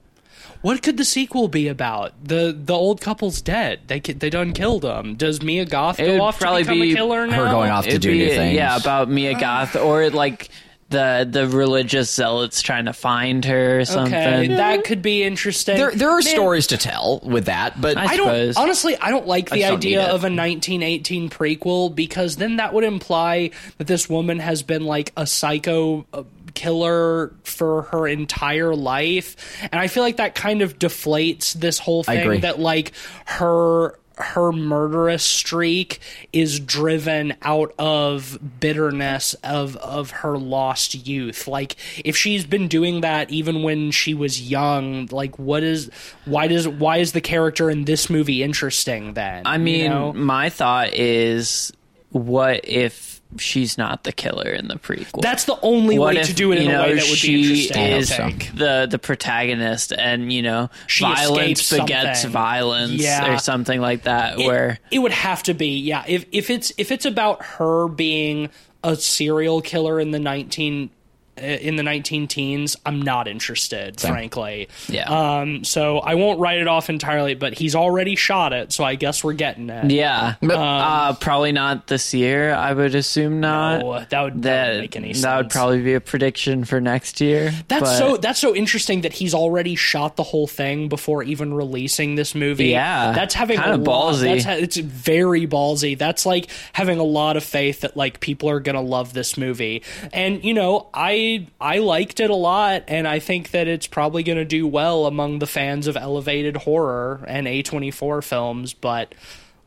What could the sequel be about? The the old couple's dead. They ki- they done killed him. Does Mia Goth It go off to probably become be a killer now? her going off to It'd do be, new things. Yeah, about Mia Goth or like the the religious zealots trying to find her or something. Okay, that could be interesting. there, there are Man, stories to tell with that, but I I don't suppose. honestly. I don't like the just don't idea need it. of a 1918 prequel because then that would imply that this woman has been like a psycho uh, killer for her entire life, and I feel like that kind of deflates this whole thing. That like her her murderous streak is driven out of bitterness of of her lost youth like if she's been doing that even when she was young like what is why does why is the character in this movie interesting then I you mean, know? my thought is, what if she's not the killer in the prequel? that's the only what way if, to do it in you a know, way that would she be interesting is the the protagonist, and you know, She violence begets something. violence, Yeah. or something like that. it, where it would have to be yeah if if it's if it's about her being a serial killer in the 19 uh, in the 19 teens i'm not interested frankly Yeah. um so i won't write it off entirely but he's already shot it so i guess we're getting it yeah, uh, probably not this year. I would assume not. Oh, that would, that, make any sense that would probably be a prediction for next year. That's but- so that's so interesting that he's already shot the whole thing before even releasing this movie. Yeah, that's having kinda a lot- ballsy. That's ha- it's very ballsy. That's like having a lot of faith that like people are gonna love this movie. And you know, I I liked it a lot, and I think that it's probably gonna do well among the fans of elevated horror and A twenty four films. But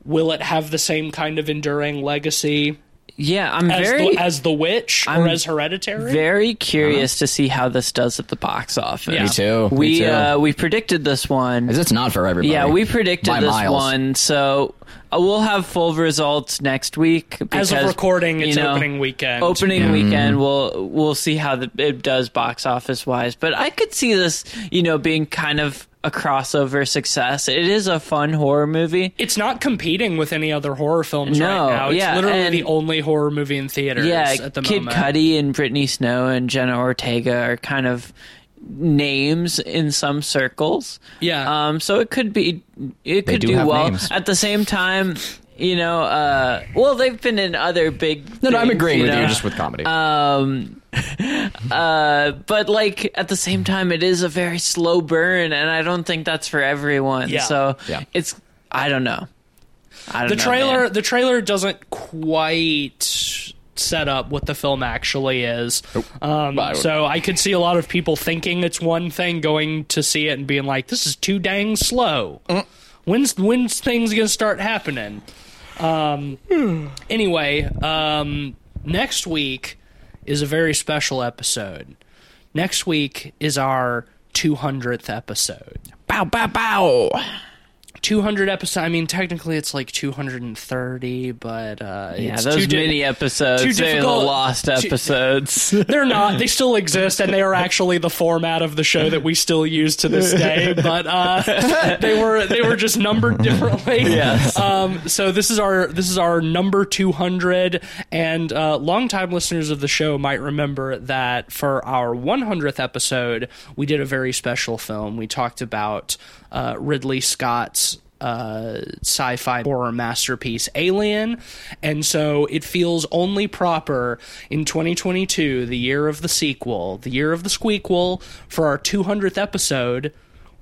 will it have the same kind of enduring legacy Yeah, I'm as very the, as The Witch or I'm as Hereditary? very curious to see how this does at the box office. Yeah. me too. me We too. uh, we predicted this one. 'Cause it's not for everybody. Yeah, we predicted By this miles. one, so Uh, we'll have full results next week. As of recording, it's you know, opening weekend. Opening mm-hmm. weekend, we'll we'll see how the, it does box office wise. But I could see this, you know, being kind of a crossover success. It is a fun horror movie. It's not competing with any other horror films No, right now. It's yeah, literally and- the only horror movie in theaters Yeah, at the Kid moment. Kid Cudi and Brittany Snow and Jenna Ortega are kind of names in some circles. Yeah. Um, so it could be it could do do, well. names. At the same time, you know, uh, well, they've been in other big. No, no, I'm things, agreeing with know. you just with comedy. Um, uh, but like at the same time, it is a very slow burn, and I don't think that's for everyone. Yeah. So Yeah. it's I don't know. I don't the know, trailer man. the trailer doesn't quite set up what the film actually is. Um, I so I could see a lot of people thinking it's one thing, going to see it and being like, "This is too dang slow." When's when's things gonna start happening? Um, anyway, um, next week is a very special episode. Next week is our 200th episode. bow, bow, bow. 200 episodes. I mean, technically it's like 230, but uh, Yeah, it's those too di- mini episodes, too they're the lost too- episodes. They're not. They still exist, and they are actually the format of the show that we still use to this day. But uh, they were they were just numbered differently. Yes. Um, so this is our this is our number 200, and uh, longtime listeners of the show might remember that for our 100th episode, we did a very special film. We talked about uh, Ridley Scott's uh, sci-fi horror masterpiece Alien, and so it feels only proper in 2022, the year of the sequel, the year of the squeakquel, for our 200th episode.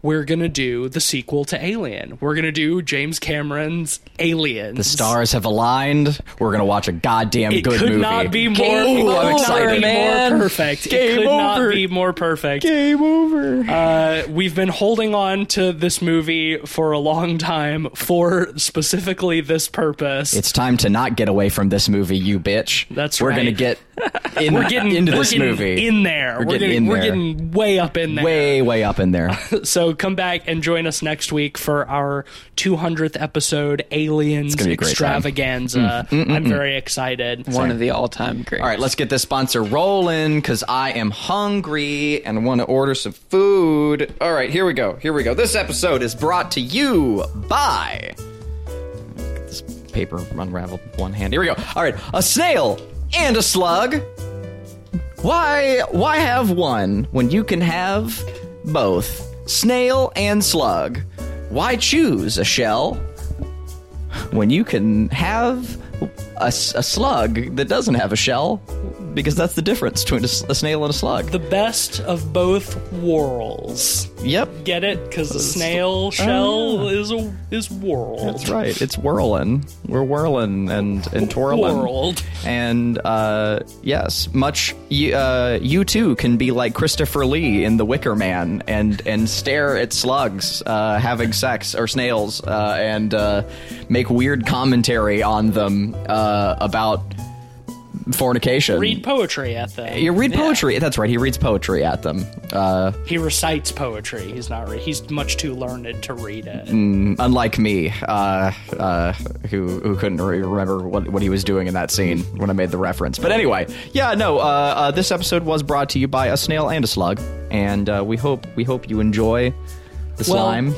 We're gonna do the sequel to Alien. We're gonna do James Cameron's Aliens. The stars have aligned. We're gonna watch a goddamn It good movie. It could not be more. Game it could over, not excited. man. more perfect. Game it could over. not be more perfect. Game over. Uh, we've been holding on to this movie for a long time for specifically this purpose. It's time to not get away from this movie, you bitch. That's We're right. gonna get in, we're getting into we're this getting movie. in there. We're We're, getting getting, in we're there. getting way up in there. way, way up in there. So come back and join us next week for our 200th episode, Aliens gonna be a great time. Extravaganza. Mm, mm, mm, I'm very excited. One of the all-time greats. All right, let's get this sponsor rolling because I am hungry and want to order some food. All right, here we go. Here we go. This episode is brought to you by. This paper unraveled one hand. Here we go. All right, a snail and a slug. Why? Why have one when you can have both snail and slug? Why choose a shell when you can have a slug that doesn't have a shell because that's the difference between a snail and a slug. The best of both worlds. yep, Get it? Because the snail shell is a is world. That's right. It's whirling. We're whirling and and twirling. World. And uh, yes, much you, uh, you too can be like Christopher Lee in The Wicker Man and and stare at slugs uh, having sex or snails uh, and uh, make weird commentary on them uh, about fornication. Read poetry at them. You read poetry. That's right. He reads poetry at them. Uh, He recites poetry. He's not. Re- he's much too learned to read it. Mm. unlike me, uh, uh, who who couldn't re- remember what, what he was doing in that scene when I made the reference. But anyway, yeah, no. Uh, uh, this episode was brought to you by a snail and a slug, and uh, we hope we hope you enjoy the Well, slime.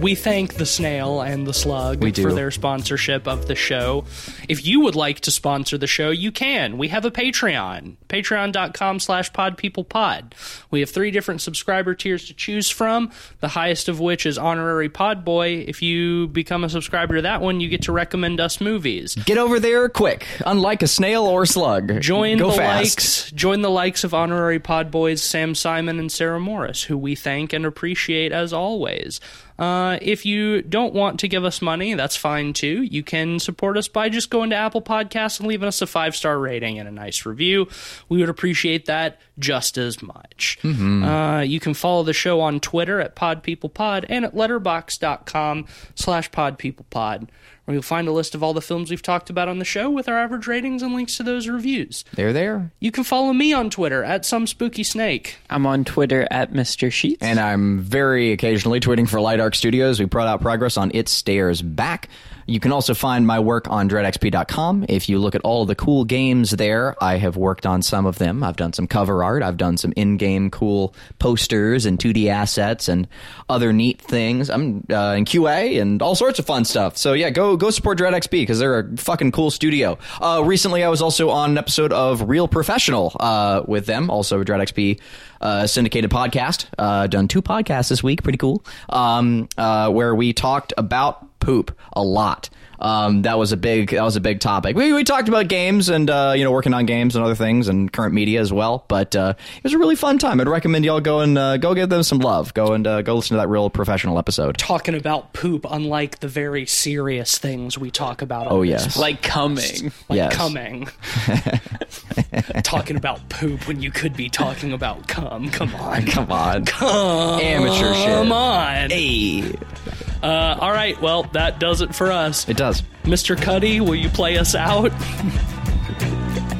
We thank the snail and the slug for their sponsorship of the show. If you would like to sponsor the show, you can. We have a Patreon. Patreon.com slash podpeoplepod. We have three different subscriber tiers to choose from, the highest of which is honorary pod boy. If you become a subscriber to that one, you get to recommend us movies. Get over there quick. Unlike a snail or slug, Join Go the fast. likes. Join the likes of honorary pod boys Sam Simon and Sarah Morris, who we thank and appreciate as always. Uh, if you don't want to give us money, that's fine too. You can support us by just going to Apple Podcasts and leaving us a five star rating and a nice review. We would appreciate that just as much. Uh, you can follow the show on Twitter at PodPeoplePod and at letterbox.com slash PodPeoplePod, where you'll find a list of all the films we've talked about on the show with our average ratings and links to those reviews. They're there. You can follow me on Twitter at some spooky snake. I'm on Twitter at Mr. Sheets. And I'm very occasionally tweeting for Light Arc Studios. We brought out progress on It Stairs Back. You can also find my work on dreadxp.com. If you look at all the cool games there, I have worked on some of them. I've done some cover art. I've done some in-game cool posters and 2D assets and other neat things. I'm uh, in QA and all sorts of fun stuff. So yeah, go go support Dread XP because they're a fucking cool studio. Uh, recently, I was also on an episode of Real Professional uh, with them, also a DreadXP uh, syndicated podcast. Uh, done two podcasts this week, pretty cool. Um, uh, where we talked about poop a lot. Um, that was a big that was a big topic. We, we talked about games and uh, you know working on games and other things and current media as well. But uh, it was a really fun time. I'd recommend y'all go and uh, go give them some love. Go and uh, go listen to that real professional episode. Talking about poop, unlike the very serious things we talk about. Oh yes, this like coming. like Yes. coming. talking about poop when you could be talking about cum. Come on. come on, come amateur shit. Come on. Hey, Uh, all right, well, that does it for us. it does. Mr. Cudi, will you play us out?